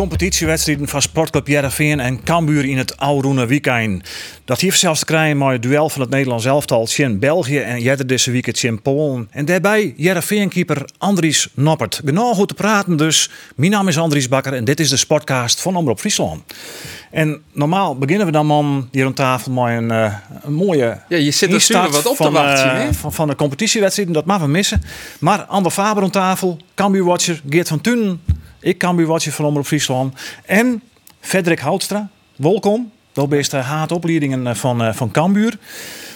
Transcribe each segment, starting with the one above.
Competitiewedstrijden van Sportclub Jereveen en Cambuur in het Oude Weekend. Dat heeft zelfs te krijgen met het duel van het Nederlands elftal in België en jetter deze weekend in Polen. En daarbij Jereveen-keeper Andries Noppert. Genoeg goed te praten dus. Mijn naam is Andries Bakker en dit is de Sportcast van Omroep Friesland. En normaal beginnen we dan man hier aan tafel met een, eh, een mooie Ja, je zit super wat op te van, wachten, eh, van, van de competitiewedstrijden, dat mag we missen. Maar Ander Faber aan tafel, Cambuur-watcher Geert van Tunen, ik Cambuur-watcher van Omroep Friesland. En Frederik Houtstra, welkom. Dat best uh, haatopleidingen eh, van, eh, van Cambuur.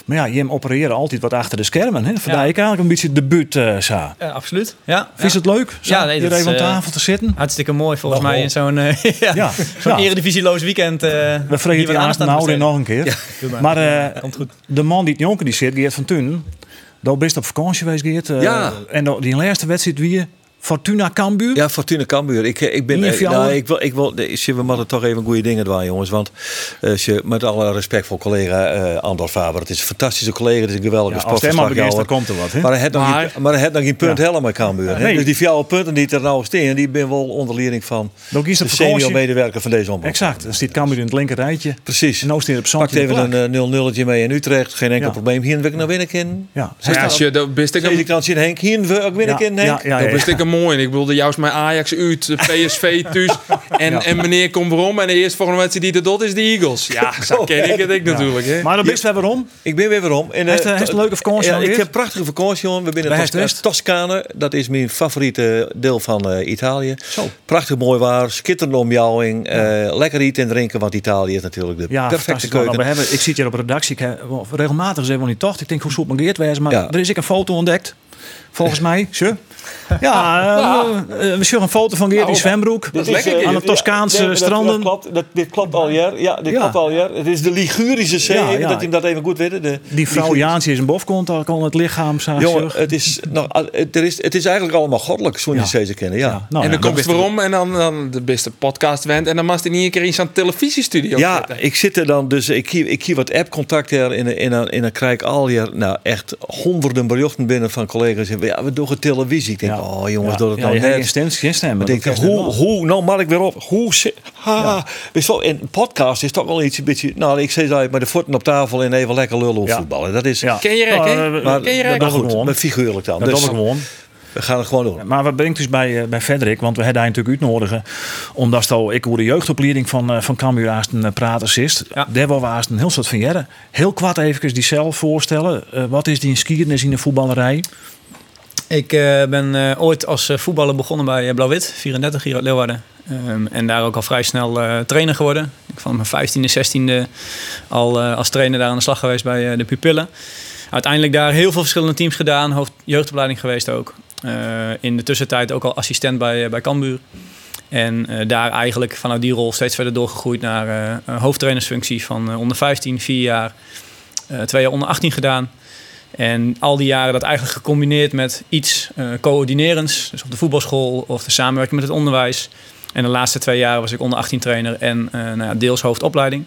Maar ja, je opereren altijd wat achter de schermen. Hè? Vandaar Ja. ik eigenlijk een beetje debuut uh. Ja, absoluut. Ja, Vind je het leuk? Zo, Ja, nee, hier even aan eh, tafel te zitten. hartstikke mooi volgens mij in zo'n eh, ja, Ja, zo'n ja. eredivisieloos weekend. eh, We vregen die nou nog een keer. Maar. Maar eh, Komt goed. de man die het jonker die zit, Geert van Tunen. Dat best op vakantie geweest, Geert. Eh, Ja. En die laatste wedstrijd wie? Fortuna Cambuur. Ja, Fortuna Cambuur. Ik, ik ben. Eh, nou, ik wil, ik wil, eh, we moeten toch even goede dingen doen, jongens. Want eh, als je, met alle respect voor collega eh Andor Faber, het is een fantastische collega, het is een geweldige Ja, als het helemaal begint, dan sportverslagjouwer. komt er wat. Hè? Maar hij heeft nog, Maar- geen- maar hij heeft nog geen punt Ja. helemaal met Cambuur. hè. Nee. Dus die vier punten die er nou staan, die ben wel onder leiding van de op senior vakantie. medewerker van deze omroep. Exact. Dan zit Cambuur in het linker rijtje. Precies. En nou staat op Pakt even een eh, 0-0'tje mee in Utrecht, geen enkel Ja. probleem. Hier wil ik nog winnen kunnen. Ja. Ja, als je, dat best ik een, Henk, hier wil ik winnen Ja, ja, Henk. ja, dat ja. best ik een mooi. Ik wilde juist met Ajax uit, de PSV thuis. En, en meneer komt erom en de eerste volgende wedstrijd die er dot is de Eagles. Ja, zo ken ik het ik natuurlijk. Hè. Maar dat best we waarom. Ik ben weer weer om. En, Heeft, eh, eh, heeft een leuke vakantie Ja, ik heb een prachtige vakantie, jongen. We zijn in Waar Tos- best? Toscane. Dat is mijn favoriete deel van eh, Italië. Zo. Prachtig mooi waar, schitterende omjouwing. eh, lekker eten en drinken, want Italië is natuurlijk de Ja, perfecte. Nou, keuken. we hebben, ik zit hier op redactie. Ik heb regelmatig zeggen we niet toch. Ik denk hoe zoet mijn Geert wezen. Maar Ja. er is ik een foto ontdekt. Volgens mij. Sure. Ja, eh, we zien een foto van Geert in zwembroek. is lekker, eh, aan de Toscaanse ja, dat- stranden. Dat, klopt, dat, dit klopt al jaar. Ja, dit Ja. klopt al jaar. Het is de Ligurische Zee, Ja, even ja. dat je dat even goed weet. De Die vrouw Jaantje is een bofkont. Daar kon het lichaam zo. Jongen, het is, nou, het, is, het is eigenlijk allemaal goddelijk, Ja. je ze kennen. Ja. nou, en ja, dan komt dat het waarom en dan, dan de beste podcast went. En dan mag je niet een keer in zo'n televisiestudio Ja, zitten. ik zit er dan dus, ik kie, ik kie wat app-contact her en, en, en, en dan krijg ik al hier, nou echt honderden berichten binnen van collega's. Die Ja, we doen het televisie. Ik denk, Ja. oh jongens, Ja. doe het Ja, nou net. geen stem, geen stem. Ik denk, is hoe, hoe, nou mag ik weer op. Hoe, ha, Weet wel, en podcast is toch wel iets een beetje, nou ik zei dat, met de voeten op tafel en even lekker lullen over Ja. voetballen. Dat is, Ja. Ken je rek, Nou, hè? eh, maar, Ken je dat rek? maar we goed, gewoon. met figuurlijk dan. Dat Dus we gewoon. we gaan het gewoon doen. Maar wat brengt dus bij, eh, bij Frederik? Want we hebben hij natuurlijk uitnodigen. Omdat zo, ik hoor de jeugdopleiding van, eh, van Cambuur als een prater is. Ja. Daar wil we een heel soort van jaren. Heel kwart even die zelf voorstellen. Eh, wat is die geschiedenis in de voetballerij? Ik eh, ben eh, ooit als eh, voetballer begonnen bij Blauw-Wit, 34 hier uit Leeuwarden. Ehm, en daar ook al vrij snel trainer geworden. Ik van mijn 15e, 16e al als trainer daar aan de slag geweest bij de pupillen. Uiteindelijk daar heel veel verschillende teams gedaan. Hoofd jeugdopleiding geweest ook. In de tussentijd ook al assistent bij, bij Cambuur. En daar eigenlijk vanuit die rol steeds verder doorgegroeid naar hoofdtrainersfunctie van onder 15, vier jaar. twee jaar onder 18 gedaan. En al die jaren dat eigenlijk gecombineerd met iets eh coördinerends. Dus op de voetbalschool of de samenwerking met het onderwijs. En de laatste twee jaren was ik onder 18 trainer en eh, nou ja, deels hoofdopleiding.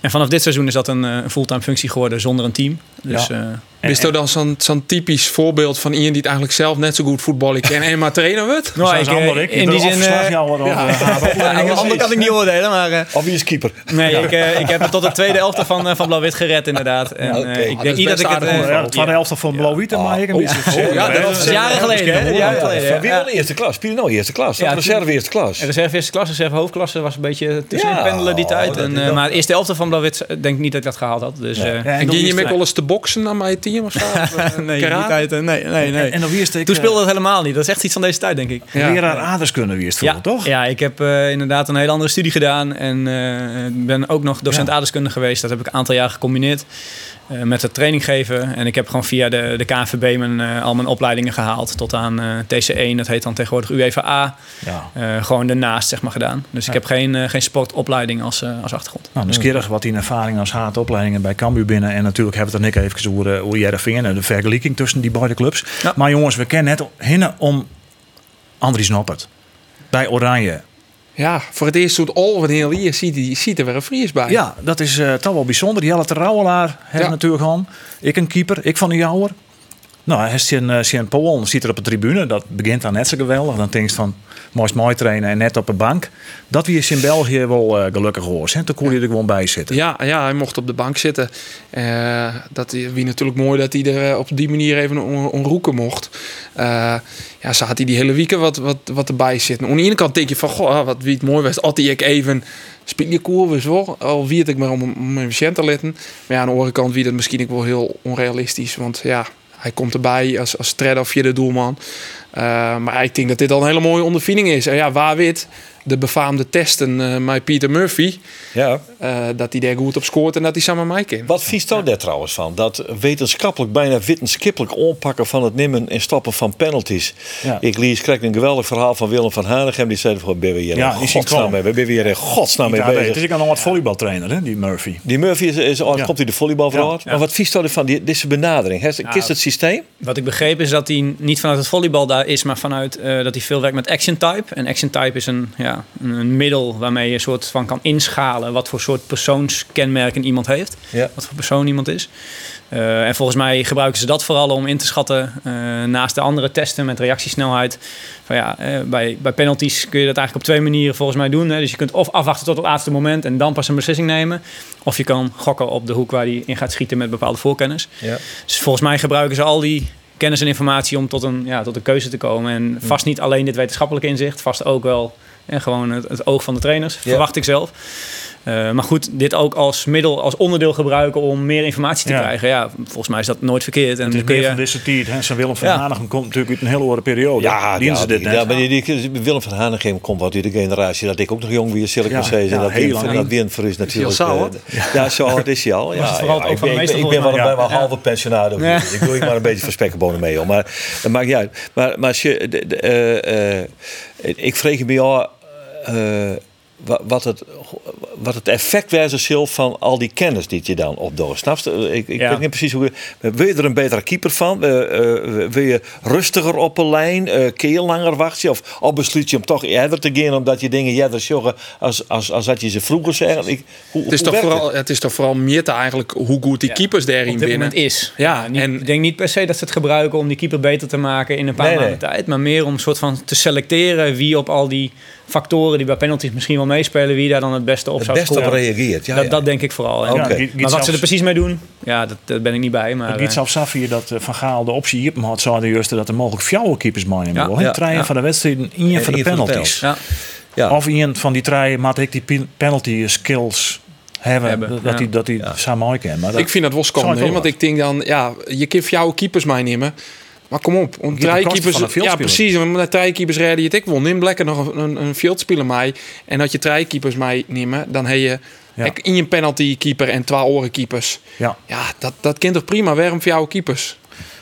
En vanaf dit seizoen is dat een, eh, een fulltime functie geworden zonder een team. Dus Ja. Is dat dan zo'n zo'n typisch voorbeeld van iemand die het eigenlijk zelf net zo goed voetballen kan en maar trainer wordt? nou, ik, eh, Ander, ik. in die zin... eh, ja. ja. ja, ander kan ik niet oordelen, maar... eh, Of wie is keeper? nee, ik, eh, ik heb het tot de tweede elfte van, eh, van Blauw-Wit gered inderdaad. En, eh, ik dat denk is niet dat ik het... Ja, was de helft van Blauw-Wit, maar ik een beetje oh, ja, dat is jaren geleden? Jaren wie eerste klas? Nou eerste klas? Ja, reserve eerste klas. En reserve eerste klasse, reserve hoofdklasse was een beetje tussenin Ja, pendelen die tijd. eh, wel- maar de eerste elfte van Blauw-Wit denk ik niet dat ik dat gehaald had. Dus, eh, en ging je met eens te boksen aan mijn team of zo? Eh, nee, die tijd, eh, nee, nee, nee. En dan? Toen speelde dat helemaal niet. Dat is echt iets van deze tijd, denk ik. Ja. Leraar aardrijkskunde wie is het Ja, voor, toch? ja, ik heb eh, inderdaad een hele andere studie gedaan. En eh, ben ook nog docent Ja. aardrijkskunde geweest. Dat heb ik een aantal jaar gecombineerd. Eh, met het training geven. En ik heb gewoon via de, de KNVB mijn, eh, al mijn opleidingen gehaald. Tot aan eh, TC1, dat heet dan tegenwoordig UEFA A. Ja. Gewoon daarnaast zeg maar gedaan. Dus ik heb geen, geen sportopleiding als, als achtergrond. Nou, nieuwsgierig wat die ervaring als haatopleidingen bij Cambuur binnen. En natuurlijk hebben we het er net even over hoe Jereveen en de vergelijking tussen die beide clubs. Ja. Maar jongens, we kennen net hinnen om Andries Noppert. Bij Oranje. Ja, voor het eerst doet al van heel hier ziet, ziet er weer een Fries bij. Ja, dat is eh, toch wel bijzonder. Jelle Terouwelaar heeft Ja. natuurlijk al. Ik een keeper, ik van de jouwer. Nou, hij in, uh, Paul, ziet er op de tribune. Dat begint dan net zo geweldig. Dan denk je van, mooist mooi trainen en net op de bank. Dat wie is in België wel eh, gelukkig hoor. En toen kon je er gewoon bij zitten. Ja, ja, hij mocht op de bank zitten. Eh, dat wie natuurlijk mooi dat hij er eh, op die manier even on, onroeken mocht. Eh, ja, had hij die hele weekend wat, wat, wat erbij zitten. Aan de ene kant denk je van, wat wie het mooi was. Altijd ik even speel je wel. Al wie het ik maar om, hem efficiënt te letten. Maar aan de andere kant wie het misschien ook wel heel onrealistisch. Want ja, hij komt erbij als, als trade of vierde doelman. Uh, maar ik denk dat dit al een hele mooie ondervinding is. En ja, waar wit de befaamde testen uh, met Peter Murphy. Ja. Uh, dat hij daar goed op scoort en dat hij samen mij kent. Wat vies daar trouwens van? Dat wetenschappelijk, bijna wetenschappelijk onpakken van het nemen en stoppen van penalties. Ja. Ik lees kreeg een geweldig verhaal van Willem van Hanegem. Die zei van, ben we hier ja, in godsnaam mee, ben we hier in godsnaam mee bezig. Het is ook nog wat volleybaltrainer, hè, die Murphy. Die Murphy is, is ja. komt hij de volleybalverhaal. Maar wat vies daar van die, deze benadering? Is Nou, het systeem? Wat ik begreep is dat hij niet vanuit het volleybal daar is, maar vanuit uh, dat hij veel werkt met action type. En action type is een, ja, een, een middel waarmee je een soort van kan inschalen wat voor soort persoonskenmerken iemand heeft. Ja. Wat voor persoon iemand is. Uh, en volgens mij gebruiken ze dat vooral om in te schatten uh, naast de andere testen met reactiesnelheid. Van ja, uh, bij, bij penalties kun je dat eigenlijk op twee manieren volgens mij doen. Hè. Dus je kunt of afwachten tot het laatste moment en dan pas een beslissing nemen. Of je kan gokken op de hoek waar hij in gaat schieten met bepaalde voorkennis. Ja. Dus volgens mij gebruiken ze al die kennis en informatie om tot een, ja, tot een keuze te komen. En vast niet alleen dit wetenschappelijke inzicht, vast ook wel en gewoon het, het, oog van de trainers, ja. verwacht ik zelf. Uh, maar goed, dit ook als middel, als onderdeel gebruiken om meer informatie te ja. krijgen. Ja, volgens mij is dat nooit verkeerd. En het is meer je... van deze tijd. Hè? Zo'n Willem van ja. Hanegem komt natuurlijk uit een hele oude periode. Ja, die ja, ze dit die, net. ja, maar die, die, Willem van Hanegem komt uit de generatie dat ik ook nog jong was, zal ik Ja, maar zeggen. ja, dat heel lang. dat win voor is natuurlijk. zo eh, oud? ja, zo oud is hij al. Ja, het vooral ja, ook ik van de ik ben, ik ben wel, Ja. halve pensionado. Ja. Ik doe ik maar een beetje verspekkenbonen mee. Hoor. Maar dat maakt niet uit. Maar, maar je, eh, eh, ik vreeg me jou eh, wa- wat het, wat het effect van al die kennis die je dan opdoet. Snap je? Ik, ik Ja. weet niet precies hoe. Wil je er een betere keeper van? Eh, eh, wil je rustiger op een lijn? Eh kun je langer wachten? Of, of besluit je hem toch eerder te gaan omdat je dingen eerder zorgen als, als, als dat je ze vroeger zeggen? Ik, hoe, Het is, hoe toch vooral, het is toch vooral meer te eigenlijk hoe goed die Ja. keepers daarin op dit binnen. is. Ja, niet, en- ik denk niet per se dat ze het gebruiken om die keeper beter te maken in een paar Nee, maanden nee. tijd. Maar meer om soort van te selecteren wie op al die factoren die bij penalties misschien wel meespelen, wie daar dan het beste op het zou beste op scoren. reageert? Ja, dat, ja. dat denk ik vooral. Ja, Maar Giet Maar wat ze er precies mee doen, ja, dat, dat ben ik niet bij. Maar, Het eh, giet zelfs af hier dat eh, Van Gaal de optie hier had, zou de juiste dat er mogelijk fjouwe keepers meenemen. Ja, Ja, treien ja. van de wedstrijden, één En van van de penalties. ja. Ja. Of één van die treien, maar ik die pe- penalty skills hebben, Hebben, dat ja. hij dat hij Ja. samen mooi kan. Maar dat, Ik vind dat wel het hè, want ik denk dan, ja, je kunt jouw keepers meenemen. Maar kom op, om keepers, ja precies, drie keepers redden je het ik wel. Neem lekker nog een, een, veldspeler mee. En dat je keepers meenemen, dan heb je Ja. in je penalty keeper en twee oren keepers. ja. Ja, dat, dat kent toch prima. Waarom voor jouw keepers?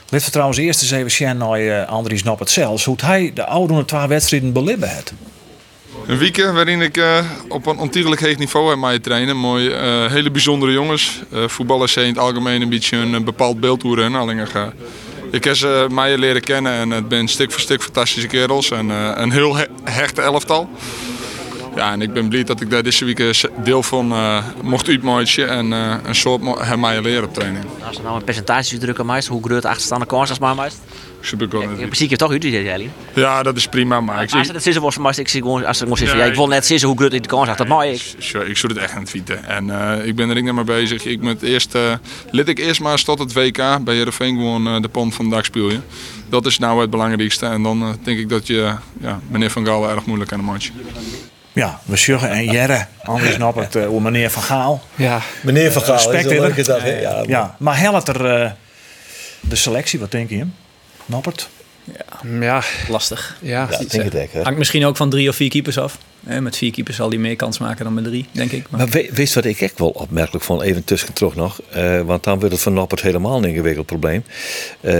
Laten we trouwens eerst eens even zien naar uh, Andries Noppert zelfs. Hoe hij de oude twee wedstrijden belibben heeft. Een weekend waarin ik eh, op een ontiegelijk heeg niveau heb mij trainen. Mooi, eh, hele bijzondere jongens. Eh voetballers zijn in het algemeen een beetje een, bepaald beeld hoe. Ik heb ze mij leren kennen en het ben stuk voor stuk fantastische kerels. En eh, een heel he- hechte elftal. Ja, en ik ben blij dat ik daar deze week eh, deel van eh, mocht uitmaken en eh, een soort mij leren op training. Als je nou een percentage uitdrukken meest, hoe groot de achterstaande kans als maar meest? Super. In principe toch die Jelly. Ja, dat is prima, maar ik, Als het was ik zie gewoon als ik Ja, ik wil net zien hoe groot die kans had, dat mag ik. Ik zou het echt aan het fietsen. En ik ben er niet mee bezig. Ik moet eerst, lid ik eerst maar tot het WK bij Heerenveen gewoon de pond van de dag spelen. Dat is nou het belangrijkste. En dan denk ik dat je ja, meneer Van Gaal erg moeilijk aan de match. Ja, we en Jerre. Andries Noppert, uh, hoe meneer Van Gaal. Ja, Meneer Van Gaal, Respect, is dat? Ja, Ja, maar helpt er eh, de selectie, wat denk je? Noppert? ja, Lastig. ja. Ja, ik denk het. Hangt misschien ook van drie of vier keepers af. Met vier keepers zal hij meer kans maken dan met drie, denk ik. Maar, Maar we, wat ik echt wel opmerkelijk vond, even tussen terug nog, eh, want dan wordt het van Noppert helemaal een ingewikkeld probleem. Eh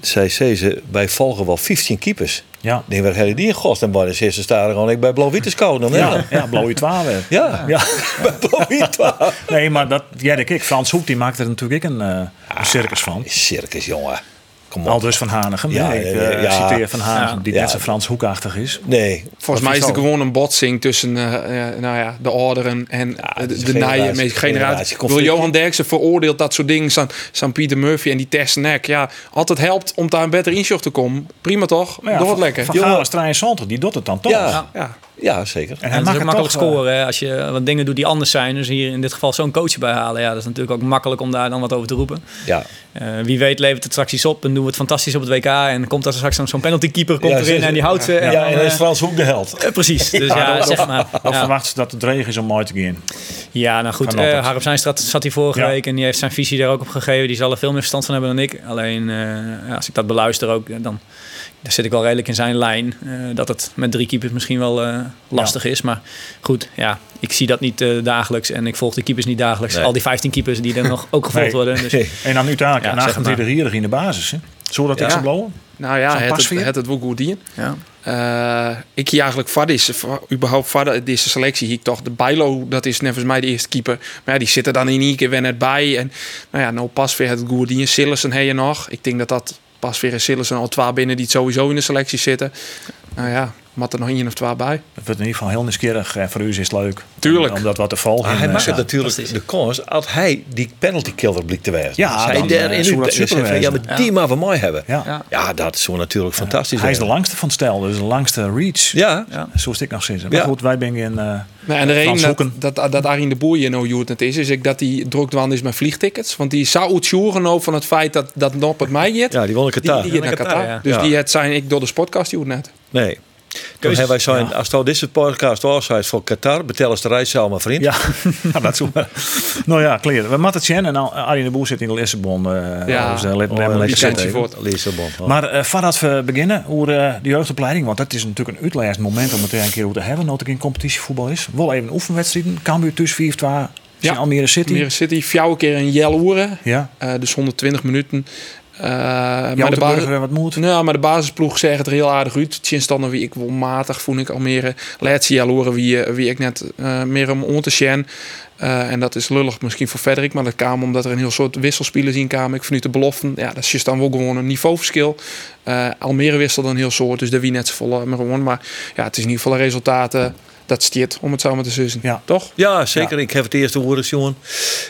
zij zei ze, wij volgen wel 15 keepers. Ja. Ik denk, waar hebben die in gost? En de zesde staan gewoon ik bij Blauw-Witte scout. dan Ja, ja blauwe twaalf. Ja, Ja. bij Blauw-Witte. Nee, maar dat, ja, denk ik. Frans Hoek die maakt er natuurlijk ook een, eh, een circus van. Circus, jongen. Kom op. Al dus van Hanegem. Ja, hè. ik ja, eh, ja. citeer van Hanegem, die Ja. net zo Frans Hoekachtig is. Nee. Volgens mij is het gewoon een botsing tussen eh, eh, nou ja, de ouderen en het de, de meeste generatie. generatie conflict. Johan Derksen veroordeelt dat soort dingen. San, San Pieter Murphy en die Tessnek. Ja, altijd helpt om daar een beter inzicht te komen. Prima toch? Maar ja, Doe van- lekker. Van. Gaal is 73, die doet het dan toch. Ja. ja. Ja, zeker. En en het is ook het makkelijk toch, scoren hè, als je wat dingen doet die anders zijn. Dus hier in dit geval zo'n coach bij halen. Ja, dat is natuurlijk ook makkelijk om daar dan wat over te roepen. Ja. Eh, wie weet levert het straks iets op en doen we het fantastisch op het WK. En komt er straks zo'n- zo'n penalty keeper komt Ja, erin en die houdt ze. En ja, dan, en dan is eh, Frans Hoek de held. eh, precies. Dus ja, zeg maar. Of Ja. verwacht ze dat het regen is om mooi te gaan? Ja, nou goed. Eh Harp Zijnstraat zat hier vorige Ja. week en die heeft zijn visie daar ook op gegeven. Die zal er veel meer verstand van hebben dan ik. Alleen eh, ja, als ik dat beluister ook, dan, dan zit ik wel redelijk in zijn lijn. eh, dat het met drie keepers misschien wel eh, lastig is. Maar goed, ja, ik zie dat niet eh, dagelijks en ik volg de keepers niet dagelijks. Nee. Al die 15 keepers die er nog ook gevolgd Nee. worden. Dus, Nee. En dan uiteindelijk Ja, een zeg 28 hier in de basis. Hè? Zo dat ik Ja. ze blowen? Nou ja, het, het, het, het wel goed in. ja. Eh, ik hier eigenlijk voor deze, voor- überhaupt voor deze selectie, hier toch de Bijlo, dat is net volgens mij de eerste keeper. Maar ja, die zit er dan in één keer weer net bij. En nou ja, nou pas weer het goed in. Sillessen heb je nog. Ik denk dat dat pas weer in Sillessen al twee binnen die het sowieso in de selectie zitten. Nou ja, mat er nog één of twee bij. Dat wordt in ieder geval heel nieuwsgierig. En voor u is het leuk. Tuurlijk. Om, om dat wat te volgen. Maar hij maakt eh, het natuurlijk de kans als hij die penalty killer blikt te wijzen. Ja, hij daar eh, in super Ja, maar die maar van mij hebben. Ja. Ja. Dat zou natuurlijk fantastisch Hij is de langste van het stel, dus de langste reach. Ja, Ja. Zo is ik nog zitten. Maar Ja. goed, wij zijn in. eh Nou, en de reden dat, dat, dat Arjen de Boer hier nou joert het is, is ik dat hij druk is met vliegtickets. Want die zou het sjoeren nou van het feit dat dat Nop het mij gaat. ja die wonen in Die, Qatar. die naar Qatar, Qatar. ja. Dus Ja. die het zijn ik door de sportkast joert net. Nee. Toen Keuzes. hebben wij zijn, als het deze podcast was, hij voor Qatar, betel eens de reiszaal mijn vriend. ja, nou, dat zo. nou ja, clear. We moeten het zien. En Arjen de Boer zit in de Lissabon. eh Ja. dus, let- Oh. Lissabon. Oh. Maar eh voordat we beginnen eh, de jeugdopleiding, want dat is natuurlijk een uitleidend moment om het een keer over te hebben, dat er geen competitievoetbal is. Wel even oefenwedstrijden. Cambuur tussen 4 2 Ja. Almere City. Almere City, fjouwe keer een jel oeren. Ja. Eh, dus 120 minuten. Eh, maar, de de basis, wat moed. nou, maar de basisploeg zegt het er heel aardig uit. Tjins dan wie ik wel matig voel ik Almere. Laatste jaar wie, eh, wie ik net eh, meer om on te zien. Eh, en dat is lullig misschien voor Frederik, maar dat kwam omdat er een heel soort wisselspelers in kwamen. Ik vanuit de beloften, ja, dat is dan wel gewoon een niveauverschil. Eh, Almere wisselde een heel soort, dus daar wie net zo vol meer gewoon. Maar ja, het is in ieder geval de resultaten dat stiert, om het maar te zeggen. Ja. Toch? Ja, zeker. Ik heb het eerste woord jongen.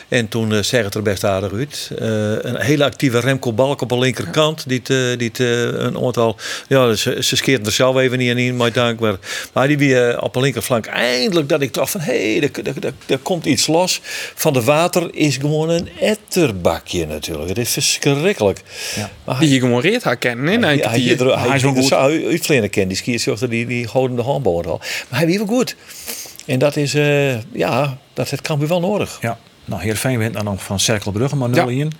En toen uh, zeg het er best aardig uit. Uh, een hele actieve Remco Balk op de linkerkant. Die, het, die uh, een aantal... Ja, ze, ze skeert er zelf even niet in, maar dank. Maar, maar die weer op de linkerflank. Eindelijk dat ik dacht van... Hé, hey, er, er, er, komt iets los. Van de water is gewoon een etterbakje natuurlijk. Het is verschrikkelijk. Ja. Maar die je gewoon reed haar kennen. Hè? Hij, hij, hij, hij, hij, hij is wel goed. Uitvlenen kennen. Die skiers die, die houden de handbal al. Maar hij is wel En dat is, uh, ja, dat het kan wel nodig. Ja, nou, Heerenveen wint dan nog van Cerkelbrugge, maar 0 ja. in.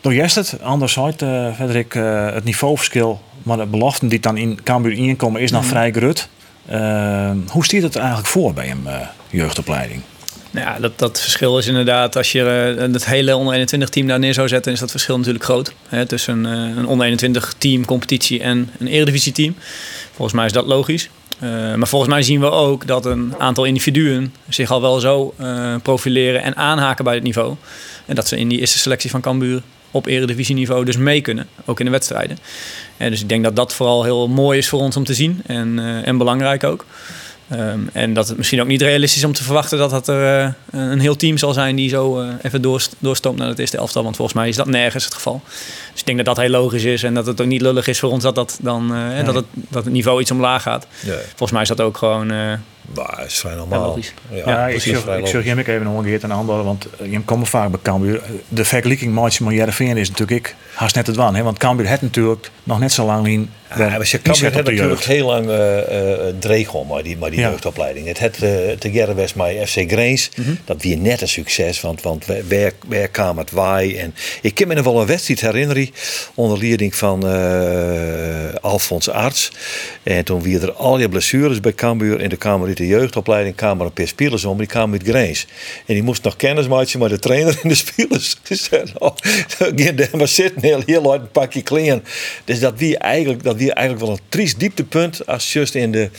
Door Jestert, anderzijds, uh, Frederik, uh, het niveauverschil, maar de beloften die dan in Cambuur inkomen is nog mm. vrij grut. Uh, hoe stiert het er eigenlijk voor bij een jeugdopleiding? Nou ja, dat, dat verschil is inderdaad, als je het hele onder 21 team daar neer zou zetten, is dat verschil natuurlijk groot. Hè, tussen een, een onder 21 team competitie en een eredivisie team. Volgens mij is dat logisch. Uh, maar volgens mij zien we ook dat een aantal individuen zich al wel zo uh, profileren en aanhaken bij het niveau. En dat ze in die eerste selectie van Cambuur op eredivisieniveau dus mee kunnen, ook in de wedstrijden. En dus ik denk dat dat vooral heel mooi is voor ons om te zien en, en belangrijk ook. Um, en dat het misschien ook niet realistisch is om te verwachten dat dat er uh, een heel team zal zijn die zo uh, even doorst doorstoomt naar het eerste elftal. Want volgens mij is dat nergens het geval. Dus ik denk dat dat heel logisch is en dat het ook niet lullig is voor ons dat, dat, dan, uh, nee. dat, het, dat het niveau iets omlaag gaat. Nee. Volgens mij is dat ook gewoon. Maar is vrij normaal. Ja, ja, ja ik zeg hem even nog een keer ten andere, want je komt vaak bij Cambuur. De vergelijking met Jereveen is natuurlijk ik haast net het wan. Hè? Want Cambuur heeft natuurlijk nog net zo lang in Ja, maar ze het de natuurlijk jeugd. heel lang uh, uh, maar die, maar die Ja. jeugdopleiding. Het uh, te Gerren was met FC Greens. Dat was net een succes, want, want waar- waar, kwam het waai? En ik kan me nog wel een wedstrijd herinneren onder leiding van uh, Alfons Arts. En toen wie er al je blessures bij Cambuur in de kamer uit de jeugdopleiding kwamen er een paar spelers om, die kwamen uit Greens. En die moest nog kennis maken met de trainer en de spelers. Zeiden, oh, daar maar zitten, heel, heel uit een pakje kleren. Dus dat wie eigenlijk, dat wie eigenlijk wel een triest dieptepunt als just in de,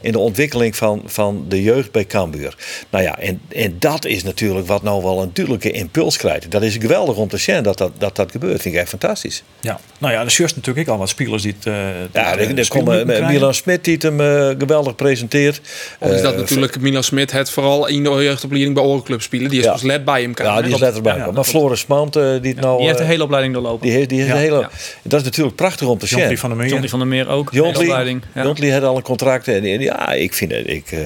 in de ontwikkeling van, van de jeugd bij Cambuur. Nou ja, en, en dat is natuurlijk wat nou wel een duidelijke impuls krijgt. Dat is geweldig om te zien dat dat, dat, dat gebeurt. Vind ik echt fantastisch. Ja. Nou ja, er is natuurlijk ook al wat spelers die het... eh, Ja, die, er, eh, er komen krijgen. Milan Smit die het hem eh, geweldig presenteert. Of is dat Eh, natuurlijk Milan Smit het vooral in de jeugdopleiding bij Orenclub spelen. Die is Ja. pas let bij hem. Ja, die is letterlijk bij. ja, maar Floris Mant, eh, die het nou... Die heeft de eh, hele opleiding doorlopen. die heeft, die heeft Ja. een hele, Ja. Dat is natuurlijk prachtig om te zien. Van der Meer. Johnny van der Meer ook. Jontli, opleiding. Ja. Had al een contract. En, en ja, ik vind het. Ik, eh,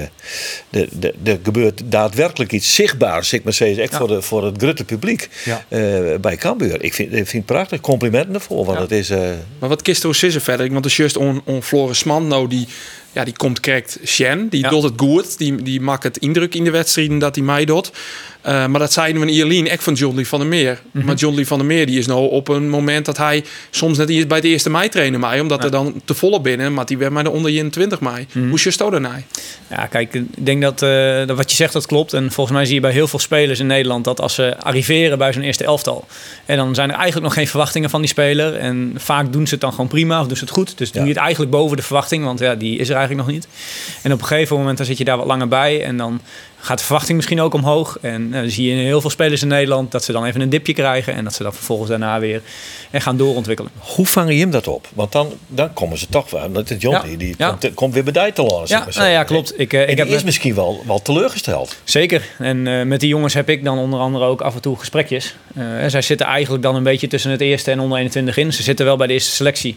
de, de, er gebeurt daadwerkelijk iets zichtbaars. Ik maar zeggen, echt Ja. voor, de, voor het grote publiek Ja. eh, bij Cambuur. Ik vind, ik vind het prachtig. Complimenten ervoor. Want Ja. het is. eh, Maar wat kist er verder? Want het is juist on, on Floris Mann nou die, ja, die komt correct Sjen. Die Ja. doet het goed. Die, die maakt het indruk in de wedstrijden dat hij mij doet. Eh, maar dat zeiden we in Ierlien, echt van John Lee van der Meer. Mhm. Maar John Lee van der Meer die is nou op een moment dat hij soms net bij het eerste mei trainen mij, omdat er dan te volle binnen, maar die werd maar de onder 21 mei. Mhm. Hoe is je sto daarna? Ja, kijk, ik denk dat, eh, dat wat je zegt, dat klopt. En volgens mij zie je bij heel veel spelers in Nederland dat als ze arriveren bij zo'n eerste elftal, en dan zijn er eigenlijk nog geen verwachtingen van die speler. En vaak doen ze het dan gewoon prima of doen ze het goed. Dus doe je het eigenlijk boven de verwachting, want ja, die is er eigenlijk nog niet. En op een gegeven moment dan zit je daar wat langer bij en dan gaat de verwachting misschien ook omhoog. En eh, dan zie je in heel veel spelers in Nederland dat ze dan even een dipje krijgen en dat ze dan vervolgens daarna weer eh, gaan doorontwikkelen. hoe vang je hem dat op? Want dan, dan komen ze toch wel. Dat Johnny. Ja. Die Ja. komt, komt weer bij die te laten. Ja, nou ja, klopt. Ik, eh, Ik heb is met- misschien wel, wel teleurgesteld. Zeker. En met die jongens heb ik dan onder andere ook af en toe gesprekjes. En zij zitten eigenlijk dan een beetje tussen het eerste en onder 21 in. Ze zitten wel bij de eerste selectie.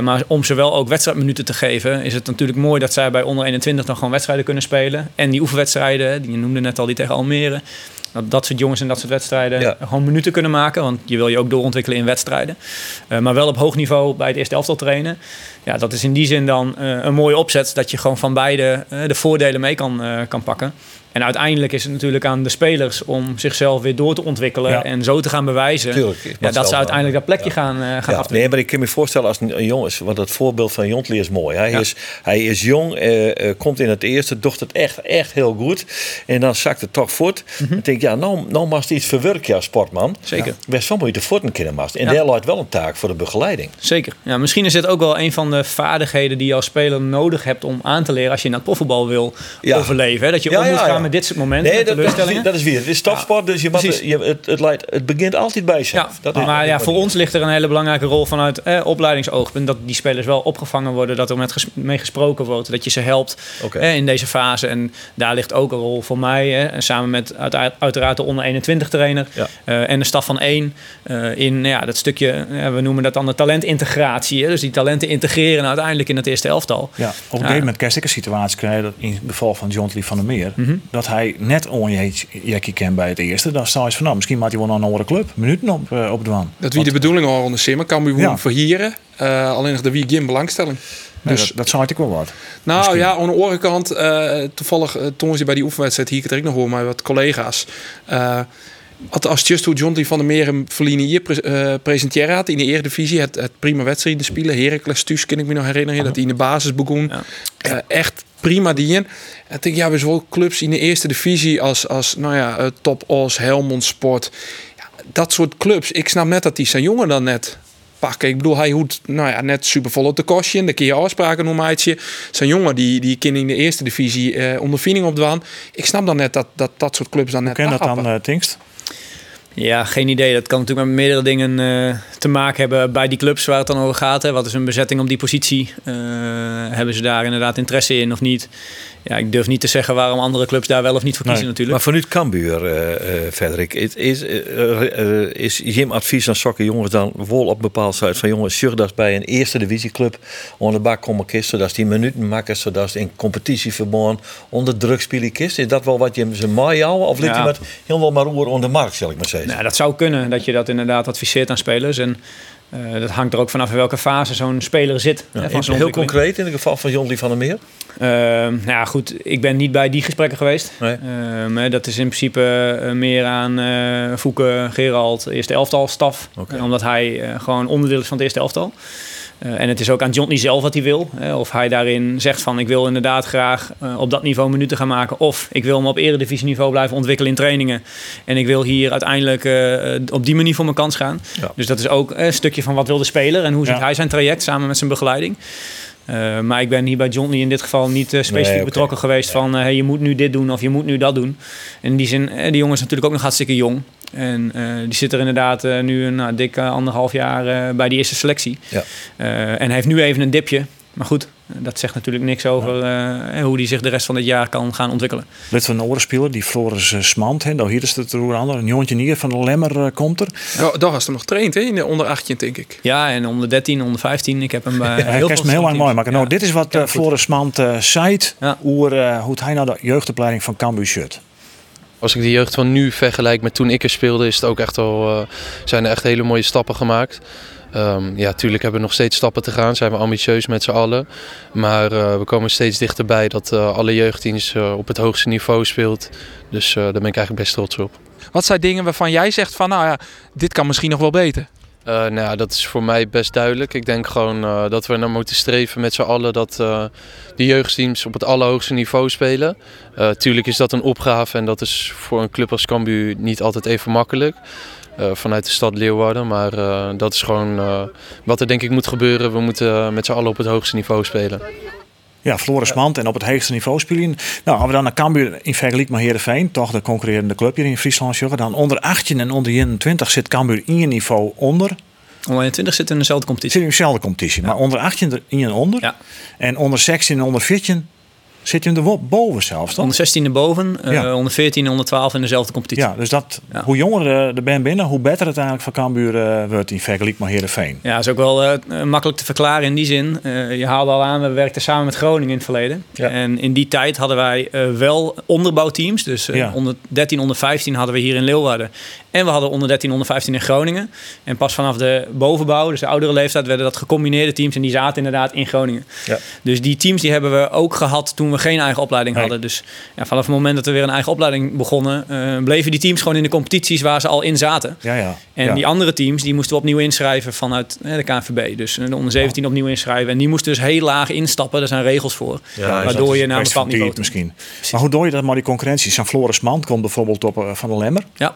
Maar om ze wel ook wedstrijdminuten te geven, is het natuurlijk mooi dat zij bij onder 21 dan gewoon wedstrijden kunnen spelen. En die oefenwedstrijden, je noemde net al, die tegen Almere. Dat, dat soort jongens en dat soort wedstrijden Ja. gewoon minuten kunnen maken. Want je wil je ook doorontwikkelen in wedstrijden. Eh, maar wel op hoog niveau bij het eerste elftal trainen. Ja, dat is in die zin dan eh, een mooie opzet. Dat je gewoon van beide eh, de voordelen mee kan, kan pakken. En uiteindelijk is het natuurlijk aan de spelers om zichzelf weer door te ontwikkelen. Ja. En zo te gaan bewijzen Tuurlijk, ja, dat ze uiteindelijk wel. dat plekje Ja. gaan, eh gaan Ja, nee, maar ik kan me voorstellen als een, een jongens, want het voorbeeld van Jontli is mooi. Hij, Ja. is, hij is jong, eh, eh, komt in het eerste, doet het echt, echt heel goed. En dan zakt het toch voort. Dan denk ik, ja, nou, nou mag iets verwerken als sportman. Zeker. Best soms moet je de voeten kunnen maken. En Ja. daar lijkt wel een taak voor de begeleiding. Zeker. Ja, misschien is dit ook wel een van de vaardigheden die je als speler nodig hebt om aan te leren als je in het profvoetbal wil Ja. overleven. Hè? Dat je Ja, om moet ja, gaan ja. met dit soort momenten, Nee, dat, dat, is, teleurstellingen. dat is weer. Het is topsport, dus je mag, je, het, het, leidt, het begint altijd bij jezelf. Ja, Dat is- maar ja, voor ons ligt er een hele belangrijke rol vanuit eh, opleidingsoogpunt. Dat die spelers wel opgevangen worden, dat er met ges- mee gesproken wordt. Dat je ze helpt Oké. eh, in deze fase. En daar ligt ook een rol voor mij. Hè, en samen met uit- uiteraard de onder 21 trainer Ja. eh, en de staf van één. eh, in ja, dat stukje, eh, we noemen dat dan de talentintegratie. Hè, dus die talenten integreren uiteindelijk in het eerste elftal. Ja, op een gegeven moment kan ik een situatie krijgen, dat in het geval van John Lee van der Meer, Mhm. Dat hij net onjekkie kent bij het eerste. Dan sta je van, nou, misschien maakt hij wel naar een andere club. Minuten op, eh, op de waan. Dat wie de bedoeling al onder Simmer kan we Ja. verhieren. Eh, alleen nog de wie geen belangstelling. Dus Dus dat, dat zou ik wel wat. Nou Misschien. ja, aan de andere kant, eh, toevallig uh, toen ze bij die oefenwedstrijd hier ik het ook nog hoor met wat collega's. Wat als just hoe John Lee van der Meer hem verliezen hier pre eh, presenteren had in de Eredivisie, het, het prima wedstrijden spelen. Heracles thuis, kan ik me nog herinneren, dat hij in de basis begon. Ja. Eh, echt prima die in. En ik denk, ja, we wel clubs in de eerste divisie als, als nou ja, eh, Top Os, Helmond Sport. Ja, dat soort clubs. Ik snap net dat die zijn jongen dan net pakken. Ik bedoel, hij hoeft nou ja, net supervol op de kostje. Dan kun je afspraken noemen, uitje. Zijn jongen die, die kind in de eerste divisie eh, ondervinding opdwaan. Ik snap dan net dat dat, dat soort clubs dan net Ken dat dan, Tinkst? Ja, geen idee. Dat kan natuurlijk met meerdere dingen eh, te maken hebben bij die clubs waar het dan over gaat. Hè. Wat is een bezetting op die positie? Eh, hebben ze daar inderdaad interesse in of niet? Ja, ik durf niet te zeggen waarom andere clubs daar wel of niet voor kiezen Nee, natuurlijk. Maar vanuit Cambuur, eh eh Frederik, is, is, eh, eh, is Jim advies aan sokken jongens dan wel op bepaald soort van jongens, zorg dat bij een eerste divisieclub onder de bak komen kist, zodat die minuten maken, zodat ze in competitie verbonden onder druk spelen kist. Is dat wel wat je ze mooi houden? Of ligt Ja. je met heel wel maar roer onder de markt, zal ik maar zeggen? Nou, dat zou kunnen, dat je dat inderdaad adviseert aan spelers. En Eh, dat hangt er ook vanaf in welke fase zo'n speler zit. hè, van zijn heel concreet in het geval van John van der Meer. Ehm, nou ja, goed, ik ben niet bij die gesprekken geweest. Nee. Hè, dat is in principe eh, meer aan eh Fouke, Gerald, eerste elftal staf. Eh, omdat hij eh, gewoon onderdeel is van het eerste elftal. Eh, en het is ook aan Johnny zelf wat hij wil. Of hij daarin zegt van ik wil inderdaad graag eh, op dat niveau minuten gaan maken. Of ik wil me op eredivisieniveau blijven ontwikkelen in trainingen. En ik wil hier uiteindelijk eh, op die manier voor mijn kans gaan. Ja. Dus dat is ook een stukje van wat wil de speler en hoe ziet Ja. hij zijn traject samen met zijn begeleiding. Maar ik ben hier bij Johnny in dit geval niet specifiek Nee, betrokken geweest van hey, je moet nu dit doen of je moet nu dat doen. En in die zin, die jongen is natuurlijk ook nog hartstikke jong. En eh, die zit er inderdaad eh, nu een nou, dik eh, anderhalf jaar eh, bij die eerste selectie. Ja. Eh, en heeft nu even een dipje. Maar goed, dat zegt natuurlijk niks over eh, hoe die zich de rest van dit jaar kan gaan ontwikkelen. Lid van een oorenspeler, die Floris uh, Smant. hè, Nou, hier is het roer ander. Een jongetje hier van de Lemmer komt er. Ja, daar was hem nog getraind, hè? In de onder 18, denk ik. Ja, en onder 13, onder 15. Ik heb hem bij Hij heel kerst me heel lang mooi maken. Nou, dit is wat Floris Smant zei. Ja. Hoe, eh, hoe het hij nou de jeugdopleiding van Cambuur shirt. Als ik de jeugd van nu vergelijk met toen ik er speelde, is het ook echt wel, eh, zijn er echt hele mooie stappen gemaakt. Ehm, ja, tuurlijk hebben we nog steeds stappen te gaan, zijn we ambitieus met z'n allen. Maar eh, we komen steeds dichterbij dat eh, alle jeugdteams op het hoogste niveau speelt. Dus daar ben ik eigenlijk best trots op. Wat zijn dingen waarvan jij zegt van, nou ja, dit kan misschien nog wel beter? Eh, nou ja, dat is voor mij best duidelijk. Ik denk gewoon eh, dat we naar moeten streven met z'n allen dat eh, de jeugdteams op het allerhoogste niveau spelen. Tuurlijk is dat een opgave en dat is voor een club als Cambuur niet altijd even makkelijk. vanuit de stad Leeuwarden, maar dat is gewoon wat er denk ik moet gebeuren. We moeten met z'n allen op het hoogste niveau spelen. Ja, Floris Mand en op het hoogste niveau spelen. Nou, als we dan naar Cambuur in vergelijking met Heerenveen, toch de concurrerende club hier in Friesland, jongen, dan onder 18 en onder 21 zit Cambuur één niveau onder. Onder 21 zit in dezelfde competitie. Zit in dezelfde competitie, maar onder 18 er één onder. Ja. En onder 16 en onder 14 zit je hem er boven zelfs, toch? Onder 16 erboven, Ja. onder 14 en onder 12 in dezelfde competitie. Ja, dus dat, Ja. hoe jonger de, de band binnen, hoe beter het eigenlijk voor Cambuur eh, wordt in vergelijking met Heerenveen. Ja, dat is ook wel eh, makkelijk te verklaren in die zin. Eh, je haalde al aan, we werkten samen met Groningen in het verleden. Ja. En in die tijd hadden wij wel onderbouwteams. Dus Ja. onder 13, onder 15 hadden we hier in Leeuwarden. En we hadden onder 13, onder 15 in Groningen. En pas vanaf de bovenbouw, dus de oudere leeftijd, werden dat gecombineerde teams. En die zaten inderdaad in Groningen. Ja. Dus die teams die hebben we ook gehad toen we geen eigen opleiding Nee. hadden. Dus ja, vanaf het moment dat we weer een eigen opleiding begonnen, eh, bleven die teams gewoon in de competities waar ze al in zaten. Ja, ja. En ja. die andere teams die moesten we opnieuw inschrijven vanuit de KNVB. Dus eh, de onder 17 opnieuw inschrijven. En die moesten dus heel laag instappen. Daar zijn regels voor. Waardoor je naar een bepaald niveau misschien. Maar hoe doe je dat met die concurrentie? Zo'n Floris Mand komt bijvoorbeeld op eh, van de Lemmer. Ja.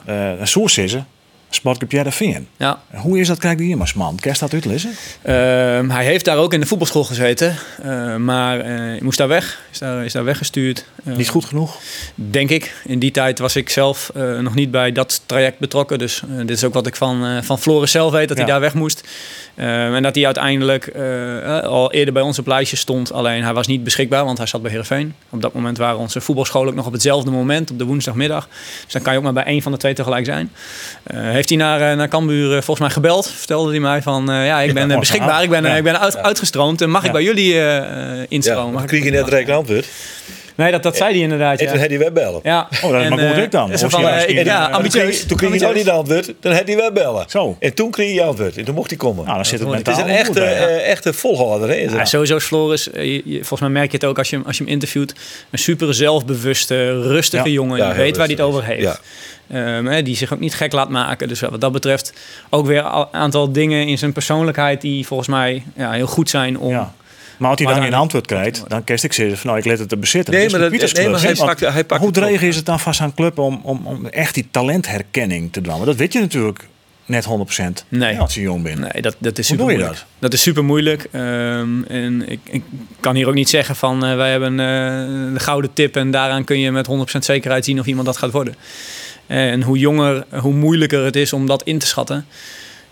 En Soers is er. Sportclub Jereveen. Ja. Hoe is dat, krijg je hier maar Mand? Kerst dat uitlezen? Ehm, hij heeft daar ook in de voetbalschool gezeten. Eh, maar eh, moest daar weg. Is daar, is daar weggestuurd. Eh, Niet goed genoeg? Denk ik. In die tijd was ik zelf eh, nog niet bij dat traject betrokken. Dus dit is ook wat ik van, van Floris zelf weet, dat Ja. hij daar weg moest. Eh, en dat hij uiteindelijk eh, eh, al eerder bij ons op lijstje stond. Alleen hij was niet beschikbaar, want hij zat bij Heerenveen. Op dat moment waren onze voetbalscholen ook nog op hetzelfde moment, op de woensdagmiddag. Dus dan kan je ook maar bij één van de twee tegelijk zijn. Eh, heeft hij naar, naar Cambuur volgens mij gebeld. Vertelde hij mij van, eh, ja, ik ben beschikbaar. Ik ben, Ja. ik ben uit, uitgestroomd. En mag Ja. ik bij jullie instromen? Ja, Mag dan ik- kreeg je net direct een antwoord. Nee, dat, dat zei hij inderdaad, En toen had hij wel bellen. Ja, Oh, dat is maar goed eh, ik dan. is van, ja, ambitieus. Toen kreeg hij nou niet de antwoord, dan had hij wel bellen. Zo. En toen kreeg hij antwoord en toen mocht hij komen. Nou, dan zit het het mentaal is een echte, bij, ja. eh, echte volhouder. Hè, is Ja, sowieso is Floris, eh, volgens mij merk je het ook als je, hem- als je hem interviewt, een super zelfbewuste, rustige Ja. jongen. Ja, die weet waar hij het over heeft. Hè, die zich ook niet gek laat maken. Dus wat dat betreft ook weer een aantal dingen in zijn persoonlijkheid die volgens mij ja, heel goed zijn om... Ja. Maar als hij Maar dan geen antwoord krijgt, dan kerst ik zeggen van nou, ik let het te bezitten. Nee, Dat is maar dat- nee, maar hij pakt- Want hij pakt hoe dreig is het dan van zo'n club om, om, om echt die talentherkenning te doen? Want dat weet je natuurlijk net 100%. Nee. Als je jong bent. Nee, dat, dat is super moeilijk. Dat? is super moeilijk. Ehm, en ik, ik kan hier ook niet zeggen van eh, wij hebben eh, de gouden tip en daaraan kun je met 100% zekerheid zien of iemand dat gaat worden. En hoe jonger, hoe moeilijker het is om dat in te schatten.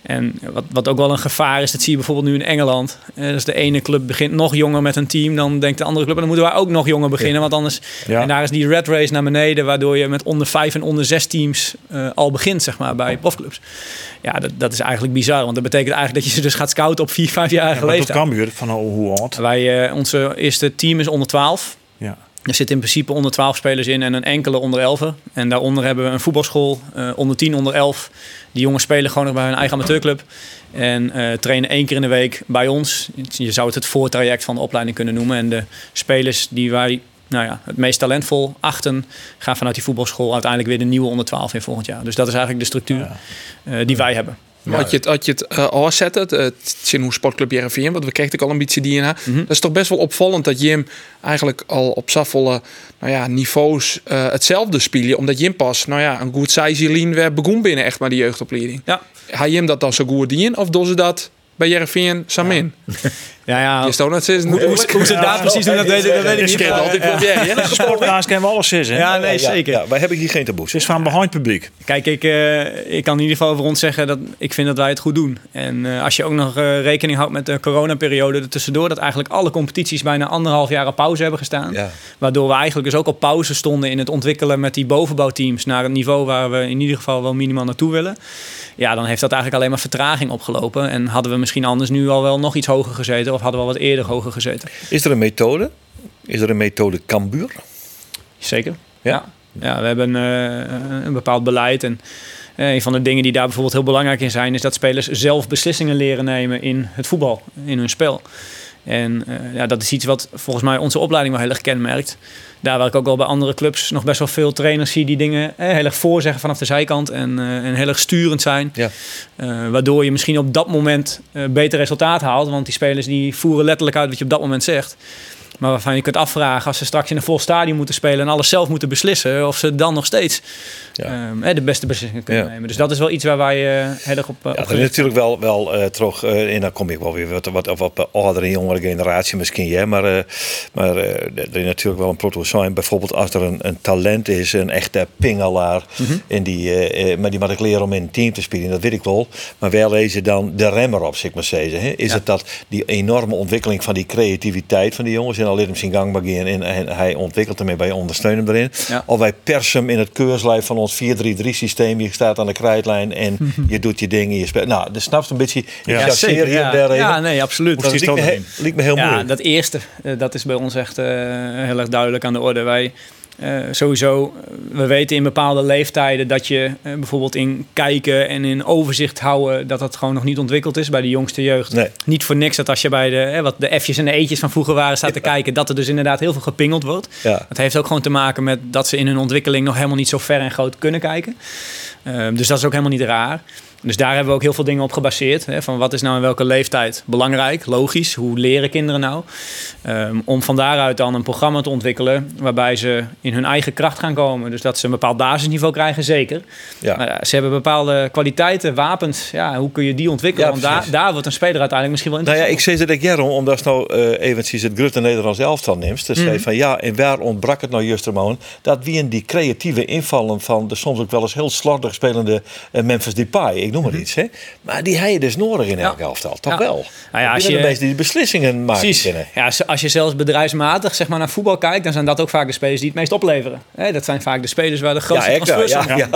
En wat, wat ook wel een gevaar is, dat zie je bijvoorbeeld nu in Engeland. Eh, dus de ene club begint nog jonger met een team, dan denkt de andere club, dan moeten wij ook nog jonger beginnen. Want anders, Ja. en daar is die red race naar beneden, waardoor je met onder vijf en onder zes teams eh, al begint, zeg maar, bij profclubs. Ja, dat, dat is eigenlijk bizar, want dat betekent eigenlijk dat je ze dus gaat scouten op vier, vijfjarige Ja, maar dat leeftijd. kan van hoe hoe oud. Wij, eh, onze eerste team is onder 12. Er zitten in principe onder 12 spelers in en een enkele onder 11. En daaronder hebben we een voetbalschool, eh, onder 10, onder 11. Die jongens spelen gewoon nog bij hun eigen amateurclub. En eh, trainen één keer in de week bij ons. Je zou het het voortraject van de opleiding kunnen noemen. En de spelers die wij nou ja, het meest talentvol achten, gaan vanuit die voetbalschool uiteindelijk weer de nieuwe onder 12 in volgend jaar. Dus dat is eigenlijk de structuur eh, die wij hebben. Had je het, had je het uh, afzetten, het, het Chinhoe Sportclub Jereveen, want we kregen ook al een beetje die in. Mhm. Dat is toch best wel opvallend dat Jim eigenlijk al op zoveel nou ja, niveaus uh, hetzelfde speelde. Omdat Jim pas, nou ja, een goed lien weer begon binnen echt maar die jeugdopleiding. Ja. Ga Jim dat dan zo goed dien of doen ze dat bij Jereveen samen? Ja, ja. Je stond het is Hoe, hoe, hoe ze daar precies doen, dat weet, dat weet ik niet. Ik altijd proberen. Ja. Kennen we alles zitten. Ja, nee, zeker. Ja, wij hebben hier geen taboes. Het is van behind publiek. Kijk, ik, uh, ik kan in ieder geval over ons zeggen dat ik vind dat wij het goed doen. En uh, als je ook nog uh, rekening houdt met de coronaperiode ertussendoor, dat eigenlijk alle competities bijna anderhalf jaar op pauze hebben gestaan. Ja. Waardoor we eigenlijk dus ook op pauze stonden in het ontwikkelen met die bovenbouwteams naar het niveau waar we in ieder geval wel minimaal naartoe willen. Ja, dan heeft dat eigenlijk alleen maar vertraging opgelopen. En hadden we misschien anders nu al wel nog iets hoger gezeten of hadden we al wat eerder hoger gezeten. Is er een methode? Is er een methode Cambuur? Zeker. Ja. Ja, ja we hebben uh, een bepaald beleid. En uh, een van de dingen die daar bijvoorbeeld heel belangrijk in zijn, is dat spelers zelf beslissingen leren nemen in het voetbal, in hun spel. En uh, ja, dat is iets wat volgens mij onze opleiding wel heel erg kenmerkt. Daar waar ik ook wel bij andere clubs nog best wel veel trainers zie die dingen eh, heel erg voorzeggen vanaf de zijkant en, uh, en heel erg sturend zijn. Ja. Uh, waardoor je misschien op dat moment beter resultaat haalt. Want die spelers die voeren letterlijk uit wat je op dat moment zegt. Maar waarvan je kunt afvragen als ze straks in een vol stadion moeten spelen en alles zelf moeten beslissen, of ze dan nog steeds Ja. um, de beste beslissingen kunnen Ja. nemen. Dus dat is wel iets waar wij uh, heel erg op, uh, Ja, op dat is natuurlijk wel, wel uh, terug, uh, en dan kom ik wel weer wat, wat, wat op oudere, jongere generatie misschien, ja, maar, uh, maar er is natuurlijk wel een proto zijn. Bijvoorbeeld als er een, een talent is, een echte pingelaar, Mhm. mm -hmm. en die, maar die moet ik leren om in een team te spelen, dat weet ik wel. Maar wel lezen dan de remmer op, zeg maar zeggen. Hè? Is Ja. het dat die enorme ontwikkeling van die creativiteit van die jongens, en al hem zijn gang en, en hij ontwikkelt ermee, wij ondersteunen hem erin. Ja. Of wij persen hem in het keurslijf van ons 4-3-3 systeem, je staat aan de krijtlijn en je doet je dingen, je speelt. Nou, de snapt een beetje, Ja, ja, zeker. hier Ja, ja, nee, absoluut. Dat liep me, stoot he- liep me heel Ja, moeilijk. dat eerste, eh, dat is bij ons echt eh, heel erg duidelijk aan de orde. Wij eh, sowieso, eh, we weten in bepaalde leeftijden dat je eh, bijvoorbeeld in kijken en in overzicht houden, dat dat gewoon nog niet ontwikkeld is bij de jongste jeugd. Nee. Niet voor niks dat als je bij de, hè, wat de F'jes en de E'tjes van vroeger waren staat te kijken, dat er dus inderdaad heel veel gepingeld wordt. Ja. Het heeft ook gewoon te maken met dat ze in hun ontwikkeling nog helemaal niet zo ver en groot kunnen kijken. Ehm, dus dat is ook helemaal niet raar. Dus daar hebben we ook heel veel dingen op gebaseerd. Hè, van wat is nou in welke leeftijd belangrijk, logisch. Hoe leren kinderen nou? Ehm, om van daaruit dan een programma te ontwikkelen waarbij ze in hun eigen kracht gaan komen. Dus dat ze een bepaald basisniveau krijgen, zeker. Ja. Maar ja, ze hebben bepaalde kwaliteiten, wapens. Ja, hoe kun je die ontwikkelen? Ja, Want daar, daar wordt een speler uiteindelijk misschien wel Nou ja, interessant. ik zei dat ik Jeroen, omdat je nou uh, eventjes het Grutte Nederlands elftal neemt. Dus zei van ja, en waar ontbrak het nou juist eraan? Dat wie in die creatieve invallen van de soms ook wel eens heel slordig spelende uh, Memphis Depay, ik noem maar iets. Hè? Maar die hij dus nodig in elk elftal, toch wel? Nou ja, als Die je- de meeste die beslissingen maken Precies. kunnen. Ja, als- je zelfs bedrijfsmatig zeg maar, naar voetbal kijkt, dan zijn dat ook vaak de spelers die het meest opleveren. Hè, dat zijn vaak de spelers waar de grootste transfers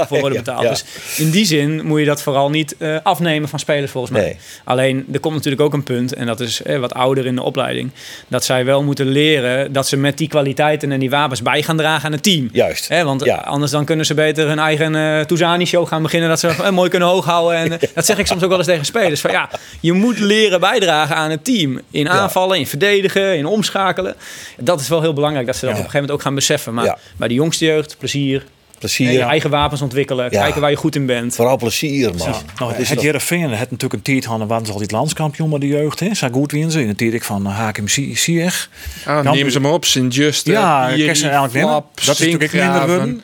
voor worden betaald. Dus in die zin moet je dat vooral niet eh, afnemen van spelers volgens mij. Nee. Alleen, er komt natuurlijk ook een punt, en dat is eh, wat ouder in de opleiding, dat zij wel moeten leren dat ze met die kwaliteiten en die wapens bij gaan dragen aan het team. Juist. Hè, want Ja. anders dan kunnen ze beter hun eigen eh Touzani-show gaan beginnen. Dat ze eh, mooi kunnen hoog En, eh, dat zeg ik soms ook wel eens tegen spelers. Van, ja, je moet leren bijdragen aan het team. In aanvallen, in verdedigen, in omschakelen. Dat is wel heel belangrijk dat ze dat op een gegeven moment ook gaan beseffen. Maar Ja. bij de jongste jeugd, plezier. Plezier. je eigen wapens ontwikkelen. Ja. Kijken waar je goed in bent. Vooral plezier, man. Nou, Dat is het Jereveen het natuurlijk een tijd hadden, waren ze altijd landskampioen met de jeugd. Hè. Zo goed winnen ze. In de tijd ik van HKM Sieg. Ah, neem ze maar op, Sint Just. Ja, hier, ik ze eigenlijk Dat is natuurlijk minder worden.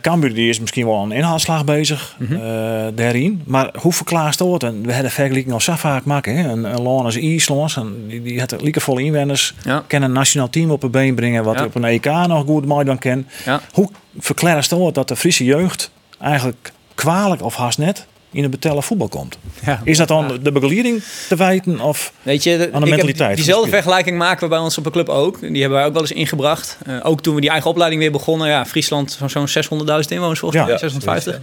Cambuur die is misschien wel een inhaalslag bezig Mhm. eh, daarin. Maar hoe verklaarst dat? En we hadden vergelijking al zo vaak maken. Hè? Een, een land als IJslands, en die, die had liekevolle inwoners. Ja. Kan een nationaal team op een been brengen. Wat Ja. op een EK nog goed mooi dan ken. Ja. Hoe verklaarst dat dat de Friese jeugd eigenlijk kwalijk of haast net in het betellen voetbal komt. Ja. Is dat dan de begeleiding te wijten? Of Weet je, de- Aan de mentaliteit diezelfde de vergelijking maken we bij ons op een club ook. Die hebben wij ook wel eens ingebracht. Eh, ook toen we die eigen opleiding weer begonnen. Ja, Friesland van zo'n 600.000 inwoners volgens Ja. mij, Ja, 650.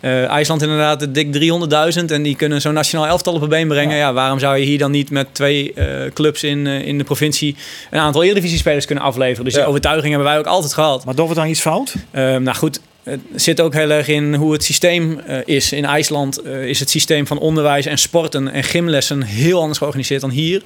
Eh, IJsland inderdaad dik 300.000 en die kunnen zo'n nationaal elftal op een been brengen. Ja. waarom zou je hier dan niet met twee eh, clubs in, in de provincie een aantal Eredivisie-spelers kunnen afleveren? Dus die overtuiging hebben wij ook altijd gehad. maar doen we dan iets fout? Ehm, nou goed, het zit ook heel erg in hoe het systeem eh, is. In IJsland eh, is het systeem van onderwijs en sporten en gymlessen heel anders georganiseerd dan hier.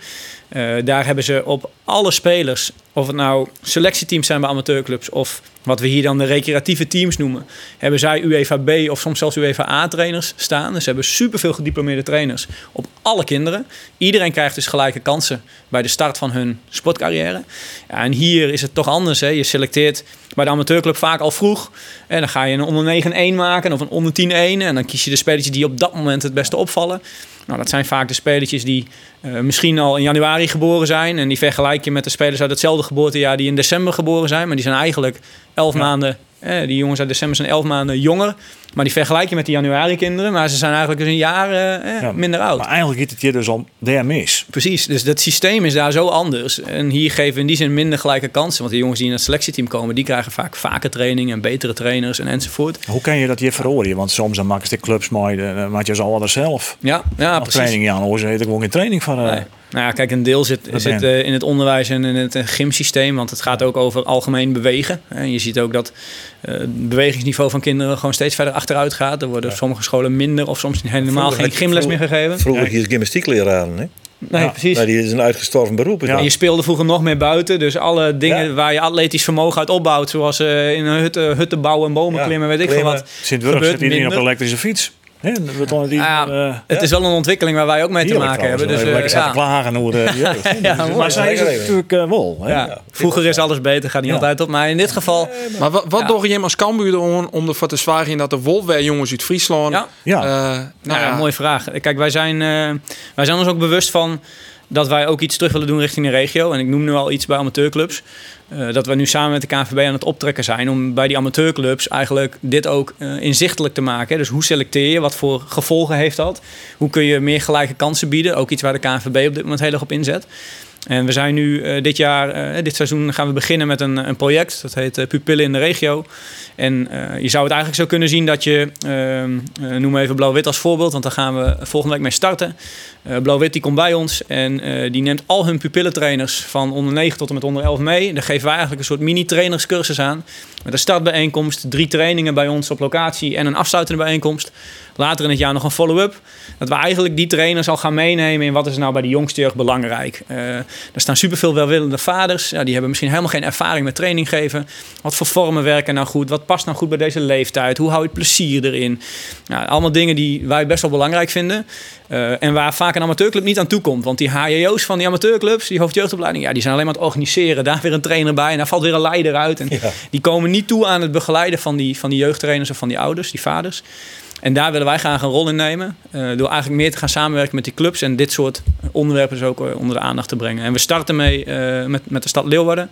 Eh, daar hebben ze op alle spelers, of het nou selectieteams zijn bij amateurclubs of wat we hier dan de recreatieve teams noemen, hebben zij UEFA B of soms zelfs UEFA A trainers staan. Dus ze hebben superveel gediplomeerde trainers op alle kinderen. Iedereen krijgt dus gelijke kansen bij de start van hun sportcarrière. En hier is het toch anders. Hè? Je selecteert bij de amateurclub vaak al vroeg. En dan ga je een onder 9-1 maken of een onder 10-1. En dan kies je de spelletjes die op dat moment het beste opvallen. Nou, dat zijn vaak de spelletjes die eh, misschien al in januari geboren zijn. En die vergelijk je met de spelers uit hetzelfde geboortejaar die in december geboren zijn. Maar die zijn eigenlijk elf maanden. Eh, die jongens uit december zijn elf maanden jonger. Maar die vergelijk je met de januari kinderen. Maar ze zijn eigenlijk dus een jaar eh, eh, Ja, minder oud. Maar eigenlijk gaat het je dus om daar mis. Precies, dus dat systeem is daar zo anders. En hier geven we in die zin minder gelijke kansen. Want de jongens die in het selectieteam komen, die krijgen vaak vaker training en betere trainers en enzovoort. Hoe kan je dat je verhoren? Want soms dan maken de clubs mooi, dan maak je ze al wel zelf. Ja, ja precies. training, ja, dan heeft er gewoon geen training van. Eh. Nee. Nou ja, kijk, een deel zit, zit eh, in het onderwijs en in het eh, gymsysteem. Want het gaat ook over algemeen bewegen. En je ziet ook dat eh, het bewegingsniveau van kinderen gewoon steeds verder achteruit gaat. Er worden sommige scholen minder of soms helemaal Vroeger geen gymles meer vroeger- gegeven. Vroeger hier gymnastiekleraar, hè? Nee, Ja. precies. Maar die is een uitgestorven beroep. Ja. je speelde vroeger nog meer buiten. Dus alle dingen Ja. waar je atletisch vermogen uit opbouwt. Zoals eh, in een hut, hutten bouwen en bomen Ja, klimmen, weet ik veel wat. Sint-Wurg zit iedereen op een elektrische fiets. Hè, die, Ja, eh, Het is wel een ontwikkeling waar wij ook mee te heerlijk maken hebben. Dus, eh, lekker zitten ja. klagen hoe de jeugd. Ja, maar zij is het natuurlijk eh, wel. Hè? Vroeger is alles beter, gaat niet Ja. altijd op. Maar in dit geval, Maar wat, wat Ja. doe je als Cambuur om, om ervoor te zwagen dat de Wolfweer jongens uit Friesland... Ja. Ja. eh, nou ja, ja, mooie vraag. Kijk, wij zijn, eh, wij zijn ons ook bewust van dat wij ook iets terug willen doen richting de regio. En ik noem nu al iets bij amateurclubs. Eh, dat we nu samen met de KNVB aan het optrekken zijn om bij die amateurclubs eigenlijk dit ook eh, inzichtelijk te maken. Dus hoe selecteer je? Wat voor gevolgen heeft dat? Hoe kun je meer gelijke kansen bieden? Ook iets waar de KNVB op dit moment heel erg op inzet. En we zijn nu eh, dit jaar, eh, dit seizoen gaan we beginnen met een, een project. Dat heet eh, Pupillen in de Regio. En je zou het eigenlijk zo kunnen zien dat je, ehm, eh, noem even Blauw-Wit als voorbeeld, want daar gaan we volgende week mee starten. Blauw-Wit die komt bij ons en die neemt al hun pupillentrainers van onder 9 tot en met onder 11 mee. Daar geven wij eigenlijk een soort mini-trainerscursus aan. Met een startbijeenkomst, drie trainingen bij ons op locatie en een afsluitende bijeenkomst. Later in het jaar nog een follow-up. Dat we eigenlijk die trainers al gaan meenemen in wat is nou bij de jongste jeugd belangrijk. Eh, er staan superveel welwillende vaders. Ja, die hebben misschien helemaal geen ervaring met training geven. Wat voor vormen werken nou goed? Wat past nou goed bij deze leeftijd? Hoe hou je plezier erin? Nou, allemaal dingen die wij best wel belangrijk vinden. Eh, en waar vaak een amateurclub niet aan toe komt. Want die HJO's van die amateurclubs, die hoofdjeugdopleiding, ja, die zijn alleen maar aan het organiseren. Daar weer een trainer bij en daar valt weer een leider uit. En die komen niet toe aan het begeleiden van die, van die jeugdtrainers of van die ouders, die vaders. En daar willen wij graag een rol in nemen. eh, door eigenlijk meer te gaan samenwerken met die clubs. En dit soort onderwerpen dus ook eh, onder de aandacht te brengen. En we starten mee eh, met, met de stad Leeuwarden.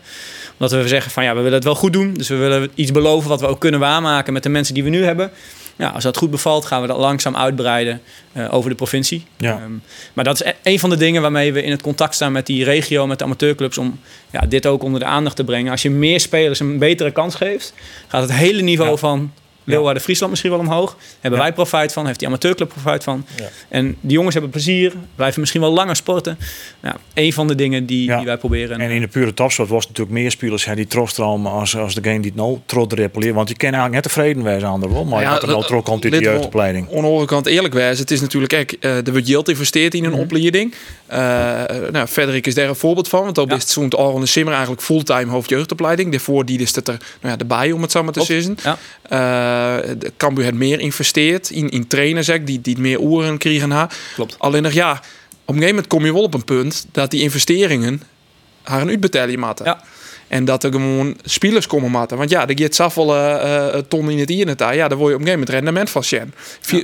Omdat we zeggen van ja, we willen het wel goed doen. Dus we willen iets beloven wat we ook kunnen waarmaken met de mensen die we nu hebben. Ja, als dat goed bevalt, gaan we dat langzaam uitbreiden eh, over de provincie. Ja. Ehm, maar dat is e- een van de dingen waarmee we in het contact staan met die regio, met de amateurclubs, om ja, dit ook onder de aandacht te brengen. Als je meer spelers een betere kans geeft, gaat het hele niveau Ja. van Leeuwarden, Friesland misschien wel omhoog. Hebben Ja. wij profijt van, heeft die amateurclub profijt van. Ja. En die jongens hebben plezier, blijven misschien wel langer sporten. Nou, een van de dingen die, Ja. die wij proberen. En in de pure topsport was het natuurlijk meer spelers hè, die troststroom als, als degene die het nou trots repeleren. Want die kennen eigenlijk net tevreden wezen aan de rol. Maar Ja, dat er wel dat- komt uit de lid wel- jeugdopleiding. Aan de andere kant eerlijk wijzen, het is natuurlijk echt, eh er wordt geld investeerd in een opleiding. Eh nou, Frederik is daar een voorbeeld van, want op Ja. is het zo'n Aron de Simmer eigenlijk fulltime hoofdjeugdopleiding. Daarvoor die is het er nou ja, erbij, om het maar te zeggen. Ja. Eh, Cambuur het meer investeert in, in trainers zeg, die, die meer oren krijgen. Ha. Klopt. Alleen nog ja, op een gegeven moment kom je wel op een punt dat die investeringen haar een uitbetaling moeten. Ja. En dat er gewoon spelers komen matten. Want ja, er gaat zoveel uh, ton in het internet daar. Ja, daar word je op een gegeven moment rendement van zien.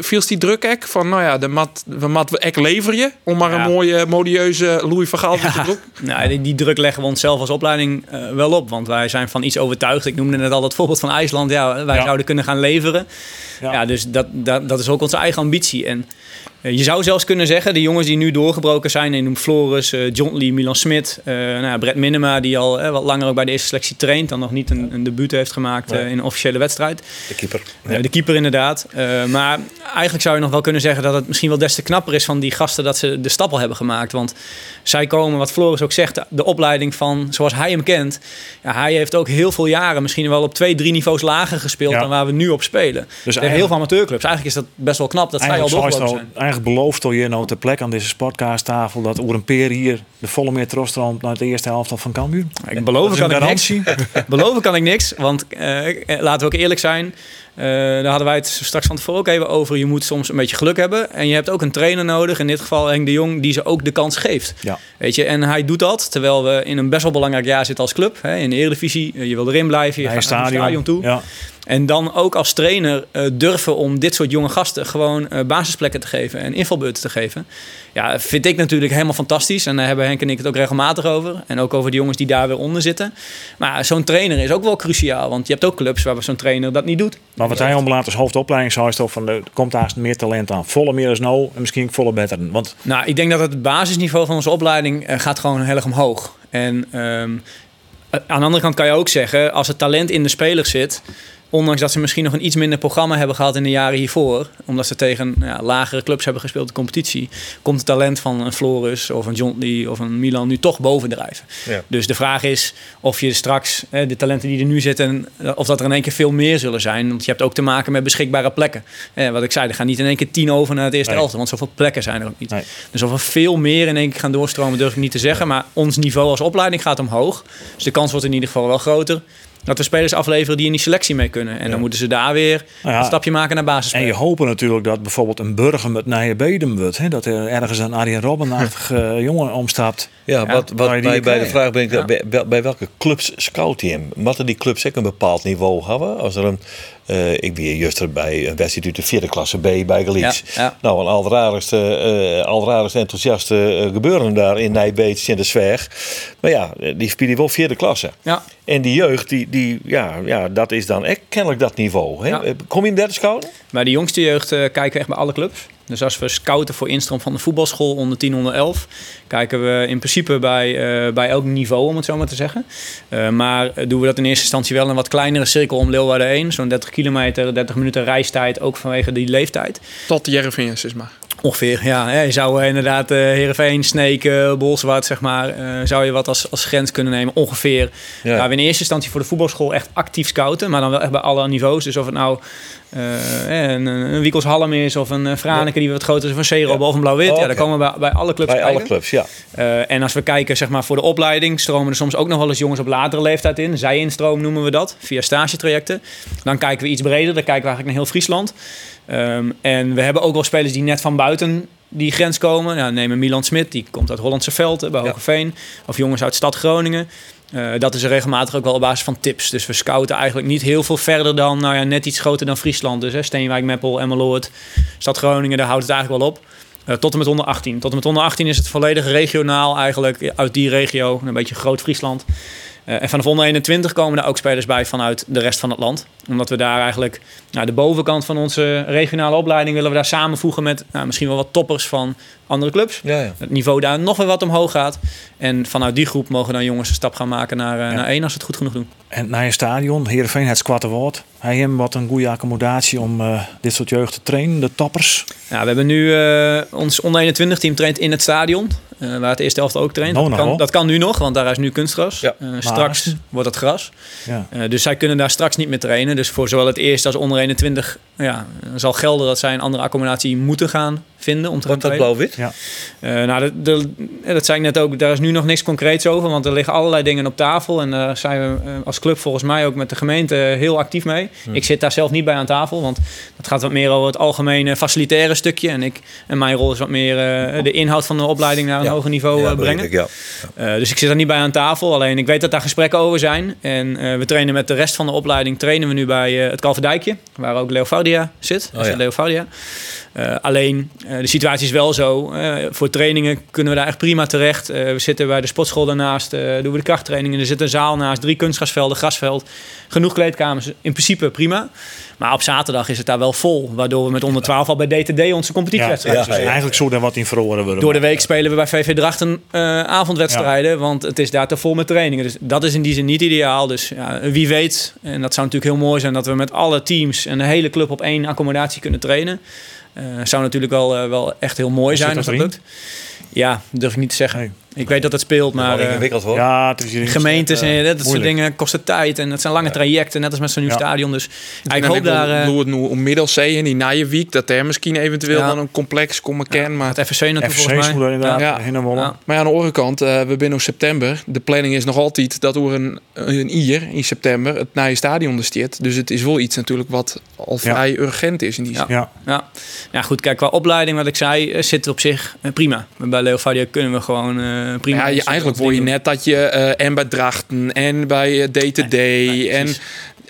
Viel die druk ek van, nou ja, de mat, we mat ek lever je om maar een mooie modieuze Louis van Gaal te doen. Nou, die, die, druk leggen we onszelf als opleiding uh, wel op, want wij zijn van iets overtuigd. Ik noemde net al het voorbeeld van IJsland. Ja, wij zouden kunnen gaan leveren. Ja, dus dat, dat, dat is ook onze eigen ambitie. En eh, je zou zelfs kunnen zeggen, de jongens die nu doorgebroken zijn, je noemt Floris, uh, John Lee, Milan Smit, uh, nou, Brett Minema, die al wat langer ook bij de eerste selectie traint, dan nog niet een, een debuut heeft gemaakt in een officiële wedstrijd. De keeper. de keeper inderdaad. maar eigenlijk zou je nog wel kunnen zeggen dat het misschien wel des te knapper is van die gasten dat ze de stap al hebben gemaakt. Want zij komen, wat Floris ook zegt, de opleiding van zoals hij hem kent. Ja, hij heeft ook heel veel jaren misschien wel op twee, drie niveaus lager gespeeld dan waar we nu op spelen. Dus heel veel amateurclubs. Eigenlijk is dat best wel knap dat zij al doorgebroken zijn eigenlijk belooft al je nou ter plek aan deze sportcasttafel dat over een peer hier de volle meer troostroomt naar de eerste helft van Cambuur? Ik beloof kan ik niks. beloven kan ik niks, want uh, laten we ook eerlijk zijn. Uh, daar hadden wij het straks van tevoren ook even over. Je moet soms een beetje geluk hebben. En je hebt ook een trainer nodig. In dit geval Henk de Jong, die ze ook de kans geeft. Ja. Weet je, en hij doet dat terwijl we in een best wel belangrijk jaar zitten als club. Hè, in de Eredivisie. Je wil erin blijven. Je gaat naar het stadion toe. Ja. En dan ook als trainer uh, durven om dit soort jonge gasten gewoon uh, basisplekken te geven en invalbeurten te geven. Ja, vind ik natuurlijk helemaal fantastisch. En daar hebben Henk en ik het ook regelmatig over. En ook over de jongens die daar weer onder zitten. Maar zo'n trainer is ook wel cruciaal. Want je hebt ook clubs waar zo'n trainer dat niet doet. Maar wat hij omlaat als hoofdopleiding zou is toch van er komt daar meer talent aan. Volle meer is nou en misschien volle beter. Want... Nou, ik denk dat het basisniveau van onze opleiding uh, gaat gewoon heel erg omhoog. En um, aan de andere kant kan je ook zeggen, als het talent in de speler zit Ondanks dat ze misschien nog een iets minder programma hebben gehad in de jaren hiervoor. Omdat ze tegen ja, lagere clubs hebben gespeeld in de competitie. Komt het talent van een Florus of een John Lee of een Milan nu toch bovendrijven. Ja. Dus de vraag is of je straks de talenten die er nu zitten. Of dat er in één keer veel meer zullen zijn. Want je hebt ook te maken met beschikbare plekken. Eh, wat ik zei, er gaan niet in één keer tien over naar het eerste nee. elftal. Want zoveel plekken zijn er ook niet. Dus of er veel meer in één keer gaan doorstromen durf ik niet te zeggen. Maar ons niveau als opleiding gaat omhoog. Dus de kans wordt in ieder geval wel groter dat we spelers afleveren die in die selectie mee kunnen. En dan moeten ze daar weer nou een stapje maken naar basis. En je hoopt natuurlijk dat bijvoorbeeld een burger met Nije Bedem wordt. Hè? Dat er ergens een Arjen Robben-achtige jongen omstapt. Ja, wat, wat bij, bij de vraag ben ik, bij, bij, welke clubs scout je hem? Wat die clubs ook een bepaald niveau hebben? Als er een uh, ik ben juist bij een wedstrijd uit de vierde klasse B bij Galiets. Nou, een allerraarste, uh, allerraarste enthousiaste uh, gebeuren daar in Nijbeets in de Zwerg. Maar ja, die spelen wel vierde klasse. Ja. En die jeugd, die, die, ja, ja, dat is dan echt kennelijk dat niveau. Hè? Kom je in derde scouten? Bij de jongste jeugd kijken we echt bij alle clubs. Dus als we scouten voor instroom van de voetbalschool onder 10, onder 11, kijken we in principe bij, uh, bij elk niveau, om het zo maar te zeggen. Uh, maar doen we dat in eerste instantie wel een wat kleinere cirkel om Leeuwarden 1. Zo'n 30 kilometer, 30 minuten reistijd, ook vanwege die leeftijd. Tot de Jereveense is maar. Ongeveer, ja. Je zou inderdaad uh, Heerenveen, Sneken, Bolsward, zeg maar, uh, zou je wat als, als grens kunnen nemen. Ongeveer. Ja. We in eerste instantie voor de voetbalschool echt actief scouten. Maar dan wel echt bij alle niveaus. Dus of het nou uh, een, een Wiekels Halm is of een Franeke die wat groter is, of een Zeerob of een Blauw-Wit. Ja, daar komen we bij, bij alle clubs Bij alle clubs, ja. en als we kijken zeg maar, voor de opleiding, stromen er soms ook nog wel eens jongens op latere leeftijd in. Zij-instroom noemen we dat, via stagetrajecten. Dan kijken we iets breder, dan kijken we eigenlijk naar heel Friesland. Um, en we hebben ook wel spelers die net van buiten die grens komen. Nou, nemen Milan Smit, die komt uit Hollandse Velden bij Hogeveen. Ja. Of jongens uit Stad Groningen. Uh, dat is er regelmatig ook wel op basis van tips. Dus we scouten eigenlijk niet heel veel verder dan, nou ja, net iets groter dan Friesland. Dus hè, Steenwijk, Meppel, Emmeloord, Stad Groningen, daar houdt het eigenlijk wel op. Uh, tot en met onder 18. Tot en met onder 18 is het volledig regionaal eigenlijk uit die regio. Een beetje groot Friesland. Uh, en vanaf onder 21 komen er ook spelers bij vanuit de rest van het land. Omdat we daar eigenlijk nou, de bovenkant van onze regionale opleiding willen we daar samenvoegen met nou, misschien wel wat toppers van andere clubs. Ja, ja. Het niveau daar nog weer wat omhoog gaat. En vanuit die groep mogen dan jongens een stap gaan maken naar, uh, ja. naar één als ze het goed genoeg doen. En naar je stadion, Heerenveen, het squatte woord. Hij heeft wat een goede accommodatie om uh, dit soort jeugd te trainen, de toppers. Ja, we hebben nu uh, ons onder 21 team traint in het stadion. Waar het eerste helft ook traint. No, dat, kan, dat, kan, nu nog, want daar is nu kunstgras. Straks wordt het gras. Ja. dus zij kunnen daar straks niet meer trainen. Dus voor zowel het eerste als onder 21 ja, zal gelden dat zij een andere accommodatie moeten gaan vinden om te Wordt dat trainen. blauw-wit? Ja. Eh, nou, dat, dat, eh, dat zei ik net ook. Daar is nu nog niks concreets over. Want er liggen allerlei dingen op tafel. En daar zijn we eh, als club volgens mij ook met de gemeente heel actief mee. Ik zit daar zelf niet bij aan tafel. Want dat gaat wat meer over het algemene facilitaire stukje. En, ik, en mijn rol is wat meer eh, de inhoud van de opleiding naar een Ja. hoger niveau Ja, eh, brengen. ik, ja. Eh, dus ik zit daar niet bij aan tafel. Alleen ik weet dat daar gesprekken over zijn. En eh, we trainen met de rest van de opleiding trainen we nu bij eh, het Kalverdijkje. Waar ook Leo Vardia zit. Oh. Leo Eh, alleen eh, de situatie is wel zo. eh, voor trainingen kunnen we daar echt prima terecht. We zitten bij de sportschool daarnaast. doen we de krachttrainingen. Er zit een zaal naast. Drie kunstgrasvelden, grasveld. Genoeg kleedkamers. In principe prima. Maar op zaterdag is het daar wel vol. Waardoor we met onder 12 al bij DTD onze competitiewedstrijd Ja, ja, Eigenlijk zou daar wat in verloren worden. door de week spelen we bij VV Drachten avondwedstrijden, want het is daar te vol met trainingen. Dus dat is in die zin niet ideaal. Dus ja, wie weet, en dat zou natuurlijk heel mooi zijn dat we met alle teams en de hele club op één accommodatie kunnen trainen. Eh zou natuurlijk wel, eh, wel echt heel mooi zijn als dat lukt. Ja, durf ik niet te zeggen. Nee. Ik weet dat het speelt, maar Maar eh, ingewikkeld hoor. Ja, het is gemeentes eh, en dat soort dingen kosten tijd en het zijn lange trajecten, net als met zo'n nieuw Ja. stadion. Dus ik hoop daar doe eh, het nu om Middelzee en die Nijenweek, dat er misschien eventueel Ja. dan een complex komen kennen. Maar het FSC FC volgens mij. Ja. heen en wollen. Ja. Maar ja, aan de andere kant, eh, we zijn in september. De planning is nog altijd dat er een, een ier in september het nieuwe stadion staat. Dus het is wel iets natuurlijk wat al Ja. vrij urgent is in die zin. Ja. Ja. ja, goed. Kijk, qua opleiding, wat ik zei, eh, zit op zich eh, prima. Bij Leo Vadia kunnen we gewoon eh, prima. Ja, je, eigenlijk word je net dat je eh, en bij Drachten en bij eh, DTD en precies.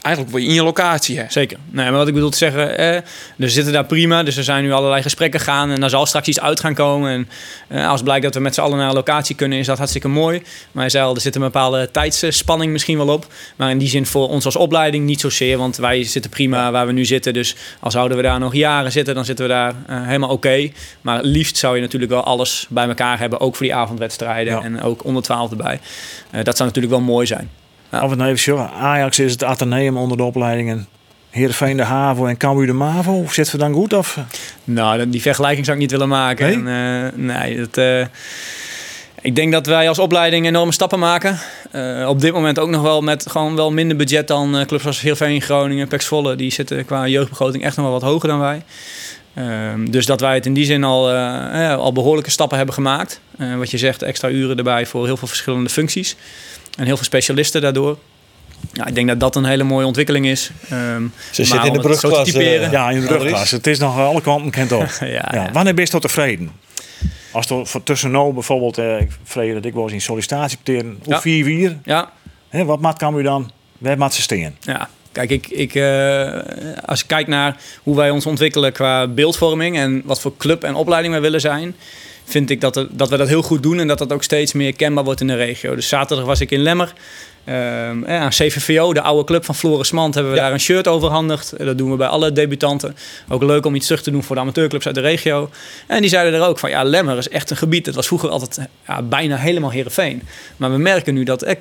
Eigenlijk in je locatie. Hè. Zeker. Nee, maar wat ik bedoel te zeggen, eh, we zitten daar prima. Dus er zijn nu allerlei gesprekken gaan en daar zal straks iets uit gaan komen. En eh, als blijkt dat we met z'n allen naar een locatie kunnen, is dat hartstikke mooi. Maar hij zei al, er zit een bepaalde tijdsspanning misschien wel op. Maar in die zin voor ons als opleiding niet zozeer, want wij zitten prima waar we nu zitten. Dus als zouden we daar nog jaren zitten, dan zitten we daar eh, helemaal oké. Maar het liefst zou je natuurlijk wel alles bij elkaar hebben, ook voor die avondwedstrijden Ja. en ook onder 12 erbij. Eh, dat zou natuurlijk wel mooi zijn. Of het nou even Ajax is het Atheneum onder de opleidingen. Heerenveen de HAVO en Cambuur de MAVO. Zitten we dan goed? Of? Nou, die vergelijking zou ik niet willen maken. Nee? En, eh, nee, dat, eh, ik denk dat wij als opleiding enorme stappen maken. Eh, op dit moment ook nog wel met gewoon wel minder budget dan eh, clubs als Heerenveen, Groningen, Pax Volle. Die zitten qua jeugdbegroting echt nog wel wat hoger dan wij. Ehm, dus dat wij het in die zin al, al behoorlijke stappen hebben gemaakt. Wat je zegt, extra uren erbij voor heel veel verschillende functies. En heel veel specialisten daardoor. Ja, ik denk dat dat een hele mooie ontwikkeling is. Ehm, Ze zit in de brugklas. eh, Ja, in de Andries. rugklas. Het is nog alle kanten kent op. ja, Ja. ja. Wanneer ben je tot tevreden? Als er voor tussen nou bijvoorbeeld, eh, ik vrede dat ik was in sollicitatiepteren, hoe Ja. vier vier, ja, hè, wat maat kan u dan? Waar maat ze steen? Ja, kijk, ik, ik, eh, als ik kijk naar hoe wij ons ontwikkelen qua beeldvorming en wat voor club en opleiding wij willen zijn, vind ik dat, er- dat we dat heel goed doen en dat dat ook steeds meer kenbaar wordt in de regio. Dus zaterdag was ik in Lemmer. Ehm, eh, aan CVVO, de oude club van Floris Mand, hebben we Ja. daar een shirt overhandigd. Eh, Dat doen we bij alle debutanten. Ook leuk om iets terug te doen voor de amateurclubs uit de regio. En die zeiden er ook van, ja, Lemmer is echt een gebied. Het was vroeger altijd ja, bijna helemaal Heerenveen. Maar we merken nu dat eh,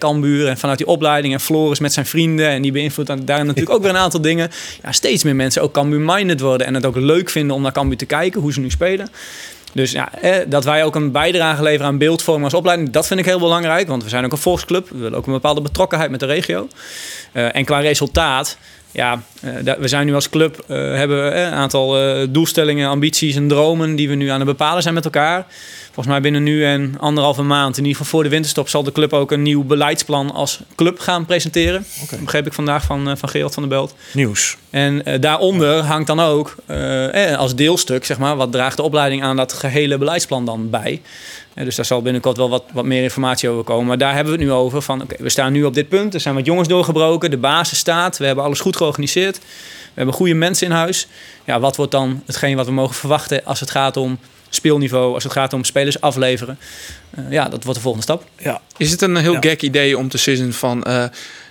en vanuit die opleiding en Floris met zijn vrienden... en die beïnvloedt daar natuurlijk ook weer een aantal dingen... Ja, steeds meer mensen ook Cambuur-minded worden... en het ook leuk vinden om naar Cambuur te kijken, hoe ze nu spelen. Dus ja, eh, dat wij ook een bijdrage leveren aan beeldvorming als opleiding, dat vind ik heel belangrijk. Want we zijn ook een volksclub. We willen ook een bepaalde betrokkenheid met de regio. Eh, en qua resultaat, ja, eh, we zijn nu als club, hebben we, een aantal doelstellingen, ambities en dromen die we nu aan het bepalen zijn met elkaar. Volgens mij binnen nu en anderhalve maand, in ieder geval voor de winterstop, zal de club ook een nieuw beleidsplan als club gaan presenteren. Dat begreep ik vandaag van, eh, van Gerald van der Belt. Nieuws. En eh, daaronder hangt dan ook eh, als deelstuk, zeg maar, wat draagt de opleiding aan dat gehele beleidsplan dan bij. Dus daar zal binnenkort wel wat, wat meer informatie over komen. Maar daar hebben we het nu over. Van, oké, we staan nu op dit punt. Er zijn wat jongens doorgebroken. De basis staat. We hebben alles goed georganiseerd. We hebben goede mensen in huis. Ja, wat wordt dan hetgeen wat we mogen verwachten als het gaat om speelniveau, als het gaat om spelers afleveren? Eh, ja, dat wordt de volgende stap. Ja. Is het een heel Ja. gek idee om te zeggen van... eh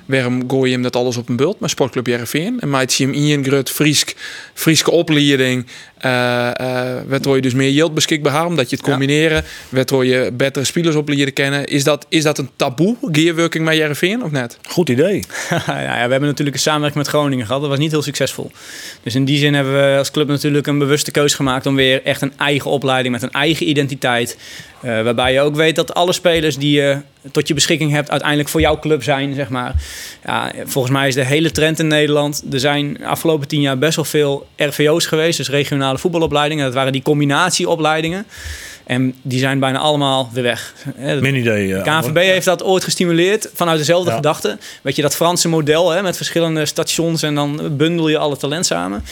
waarom gooi je hem dat alles op een bult met Sportclub Jereveen? En maakt je hem in grut Friesk, Frieske opleiding... eh eh waardoor je dus meer yield beschikbaar hebt, omdat je het Ja. combineren... waardoor je betere spelers op leren kennen. Is dat, is dat een taboe, gearworking met Jereveen, of net? Goed idee. ja, ja, we hebben natuurlijk een samenwerking met Groningen gehad. Dat was niet heel succesvol. Dus in die zin hebben we als club natuurlijk een bewuste keuze gemaakt om weer echt een eigen opleiding met een eigen identiteit. eh, waarbij je ook weet dat alle spelers die je tot je beschikking hebt uiteindelijk voor jouw club zijn, zeg maar. Ja, volgens mij is de hele trend in Nederland. Er zijn de afgelopen tien jaar best wel veel RVO's geweest, dus regionale internationale voetbalopleidingen. Dat waren die combinatieopleidingen. En die zijn bijna allemaal weer weg. Min idee. eh, KNVB heeft dat ooit gestimuleerd vanuit dezelfde Ja. gedachte. Weet je, dat Franse model hè, met verschillende stations en dan bundel je alle talent samen.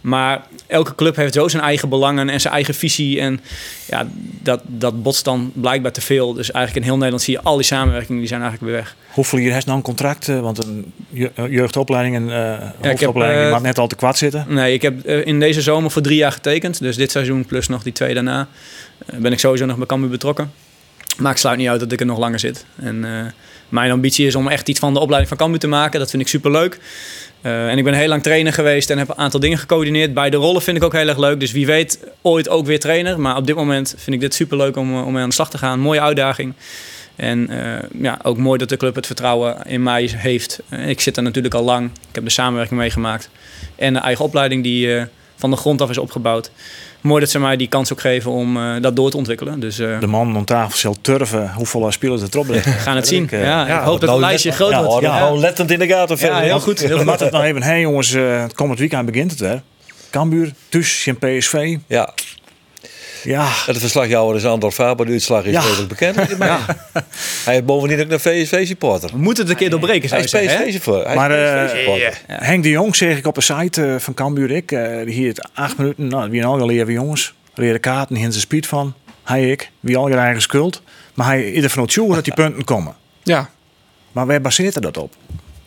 Maar elke club heeft zo zijn eigen belangen en zijn eigen visie. En ja, dat, dat botst dan blijkbaar te veel. Dus eigenlijk in heel Nederland zie je al die samenwerkingen, die zijn eigenlijk weer weg. Hoeveel hier heeft nou een contract? eh, Want een je- jeugdopleiding en eh hoofdopleiding eh, mag net al te kwad zitten. Nee, ik heb eh, in deze zomer voor drie jaar getekend. Dus dit seizoen plus nog die twee daarna. eh, ben ik sowieso nog bij Cambuur betrokken. Maar ik sluit niet uit dat ik er nog langer zit. En eh, mijn ambitie is om echt iets van de opleiding van Cambuur te maken. Dat vind ik superleuk. Eh en ik ben heel lang trainer geweest en heb een aantal dingen gecoördineerd. Beide rollen vind ik ook heel erg leuk. Dus wie weet ooit ook weer trainer. Maar op dit moment vind ik dit superleuk om, eh, om mee aan de slag te gaan. Mooie uitdaging. En eh, ja, ook mooi dat de club het vertrouwen in mij heeft. Eh, ik zit er natuurlijk al lang. Ik heb de samenwerking meegemaakt. En de eigen opleiding die eh, van de grond af is opgebouwd. Mooi dat ze mij die kans ook geven om eh, dat door te ontwikkelen. Dus eh, De man aan tafel zal turven hoeveel spelers er erop liggen. we gaan het zien. Ik, ja, ja, ik hoop dat nou, het lijstje groot ja, wordt. Ja. nou, lettend in de gaten. Ja, heel goed. Heel We goed. het nog even. Hé jongens, eh, het komend weekend begint het weer. Cambuur, Tuus, en PSV. Ja, Ja, het verslagjouwer is Andor Faber. De uitslag is Ja. redelijk bekend. Hij heeft bovendien ook een VSV-supporter. We moeten het een keer doorbreken, zou Hij is zeggen. PSV-supporter. Maar, is eh. Henk de Jong zeg ik op de site eh, van Cambuur. Ik, eh, hier het acht minuten. Nou, wie al leren jongens. Leren kaarten, hier zijn speed van. Hij ik, wie al je eigen schuld. Maar hij ieder van ons dat die punten komen. Ja. Maar waar baseert hij dat op?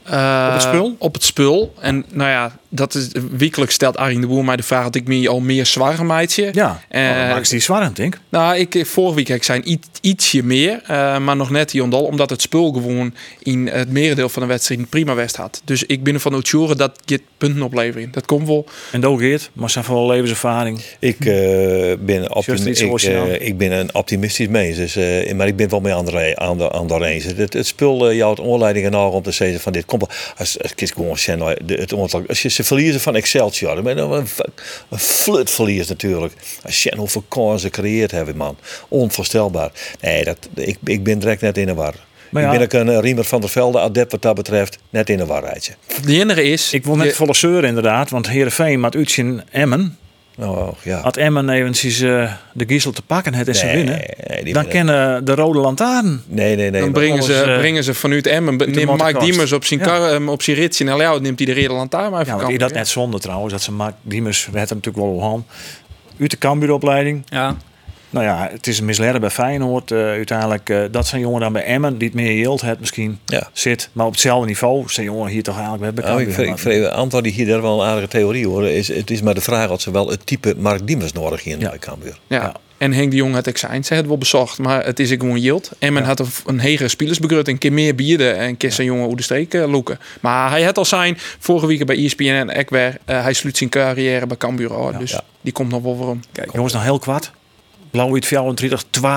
Eh, Op het spul? Op het spul. En nou ja, dat is wekelijks stelt Arjen de Boer mij de vraag dat ik me al meer zwaar maatje. Ja, Eh, oh, dan maak ik die zwaar denk ik. Nou, ik, vorige week heb ik zijn iets, ietsje meer, eh, maar nog net Jondal, omdat het spul gewoon in het merendeel van de wedstrijd prima west had. Dus ik ben ervan uitjoren dat je punten oplevering. Dat komt wel. En Doe Geert, maar zijn vooral levenservaring. Ik, eh, ben optimi- iets ik, eh, ik ben een optimistisch mens, dus, eh, maar ik ben wel mee aan de, aan de, aan de eens. Het, het spul uh, jouw oorleidingen nog om te zeggen van dit komt als gewoon zeg, nou, het als je ze verliezen van Excelsior, dan ben je een, een flut verlies natuurlijk. Als je hoeveel kansen gecreëerd hebben man, onvoorstelbaar. Nee, dat, ik, ik ben direct net in de war. Maar ik ben ook een Riemer van der Velde adept wat dat betreft, net in de warheidje. De enige is. Ik wil net je- volle zeuren inderdaad, want Heerenveen maakt uit in Emmen. Nou, ja. Had Emmen eventjes eh, de Giesel te pakken het en ze Nee, winnen. nee, die dan winnen. kennen de rode lantaarn. Nee, nee, nee. dan brengen ze, eh, brengen ze vanuit Emmen. Neemt Mike. Diemers op zijn, Ja. kar, em, op zijn ritje en Leeuw neemt hij de reden lantaarn maar Ja, is dat net zonde trouwens, dat ze Mark Diemers, we hebben natuurlijk wel aan. Uit de Cambuuropleiding. Ja. Nou ja, het is een misleider bij Feyenoord. eh, uiteindelijk, eh, dat zijn jongen dan bij Emmen, die het meer yield heeft misschien, Ja. zit. Maar op hetzelfde niveau zijn jongen hier toch eigenlijk bij Nou, ik Cambuur. vind, ik vind Anton die hier daar wel een aardige theorie hoor. Is, het is maar de vraag of ze wel het type Mark Diemers nodig hebben Ja. bij Cambuur. Ja. Ja. En Henk de Jong had ik zijn. Ze het wel bezocht, maar het is ik gewoon yield. En men had een, een hegere spielersbegrut, een keer meer bieden en keer zijn jongen hoe de streek eh, loeken. Maar hij had al zijn vorige week bij ESPN en Ekwer. eh hij sluit zijn carrière bij Cambuur af. dus ja. die komt nog wel voor hem. Kijk, jongens, nog heel kwad. Blauw-wit 34, 2,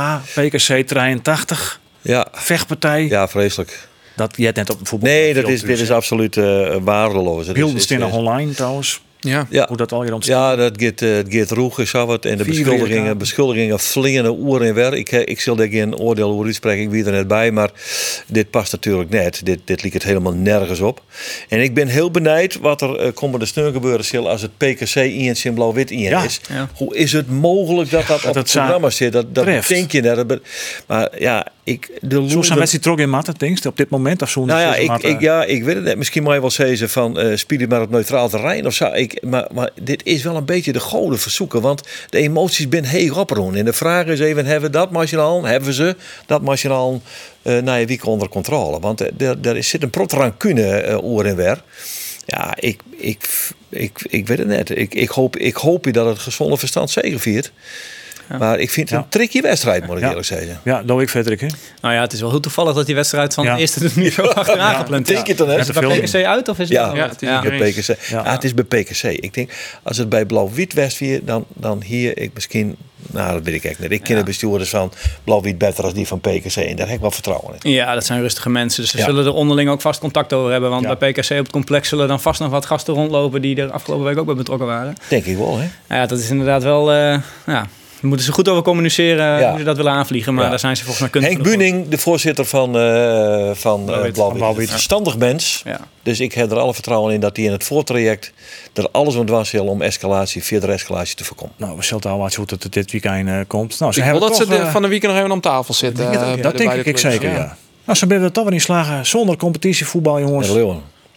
PKC 83, Ja, vechtpartij. ja, vreselijk. Dat je net op voetbal. Nee, dat is, dit is absoluut eh waardeloos. Beelden staan online trouwens. Ja. Ja, Hoe dat al hier ontstaat. ja, dat gaat, eh, het gaat roeg, zo wat. En de Vier beschuldigingen, beschuldigingen vliegen oer en weer. Ik, eh, ik zal daar geen oordeel over uitspreken, ik wie er net bij. Maar dit past natuurlijk net. Dit, dit liep het helemaal nergens op. En ik ben heel benieuwd wat er uh, komende steun gebeuren zal als het PKC in zijn blauw-wit in Ja. is. Ja. Hoe is het mogelijk dat dat, op het programma zit? Dat, dat denk je net. Dat- Maar ja, ik... De Zo zijn wedstrijd trok in matten, op dit moment? Of zo nou ja, ik, ik, ja, ik weet het net. Misschien mag je wel zeggen van eh speel je maar op neutraal terrein of zo. Ik, maar, maar dit is wel een beetje de goden verzoeken. Want de emoties zijn heel opgeroen. En de vraag is even, hebben we dat machinaal? Hebben ze dat machinaal eh na je week onder controle? Want er, er zit een prot rancune eh oor en weer. Ja, ik, ik, ik, ik weet het net. Ik, ik, hoop, ik hoop dat het gezonde verstand zegeviert. Maar ik vind het Ja. een tricky wedstrijd, moet ik Ja. eerlijk zeggen. Ja, doe ik verder. Hè? Nou ja, het is wel heel toevallig dat die wedstrijd van Ja. de eerste er nu zo achteraan gepland is. Denk je dan, hè? Is het bij PKC uit of is het Ja, het is. Bij PKC. Ja. Ja. het is bij PKC. Ik denk, als het bij Blauw-Wit West weer, dan, dan hier ik misschien... Nou, dat weet ik echt niet. Ik ken de bestuurders van Blauw-Wit beter als die van PKC. En daar heb ik wel vertrouwen in. Ja, dat zijn rustige mensen. Dus ze Ja. zullen er onderling ook vast contact over hebben. Want Ja. bij PKC op het complex zullen dan vast nog wat gasten rondlopen die er afgelopen week ook bij betrokken waren. Denk ik wel, hè? Nou ja, dat is inderdaad wel. eh, ja, moeten ze goed over communiceren Ja. hoe ze dat willen aanvliegen. Maar Ja. daar zijn ze volgens mij kundig Henk. Buning, de voorzitter van, eh van Blauw-wit. uh, Blauw-wit. Blauw-wit. Een verstandig mens. Ja. Dus ik heb er alle vertrouwen in dat hij in het voortraject er alles aan doen zal om escalatie, verdere escalatie te voorkomen. Nou, we zullen al wat hoe het dit weekend eh, komt. Nou, ze Ik wil hebben dat ze eh, van de weekend nog even om tafel zitten. dat eh, bij dat de denk ik zeker, ja. Nou, ze hebben er toch wel in slagen zonder competitievoetbal, jongens.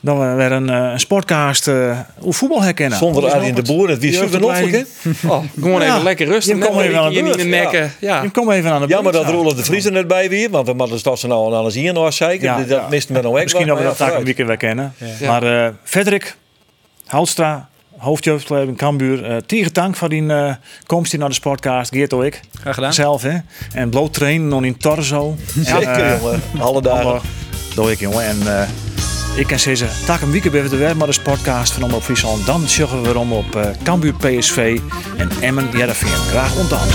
Dan we weer een, eh, een sportcast uh, hoe voetbal herkennen. Zonder Arjen de Boer, het wie de super hè? Oh, gewoon Ja. even lekker rustig. Je komt net even een aan de beetje in de nekken. Ja. Je komt even aan de Jammer dat. Roland de Vries er net bij weer, want we hadden dat ze nou alles hier nog. Ja, dat ja. mist me nou echt. Misschien dat we dat vaak een weekend weer kennen. Ja. Maar eh Frederik Houtstra, hoofdjeugdclub in Cambuur. eh tegen dank voor die eh, komst hier naar de sportcast. Geert ook ik. Graag gedaan. Zelf, hè. En bloot trainen nog in Torzo. Zeker, En, eh, jongen. Alle dagen. Doe ik, jongen. En eh, ik kan zeggen, tak een weekend ben we weer maar de sportcast van Omroep Friesland. Dan zorgen we weer op eh Cambuur PSV en Emmen Jereveen. Graag ontdaan.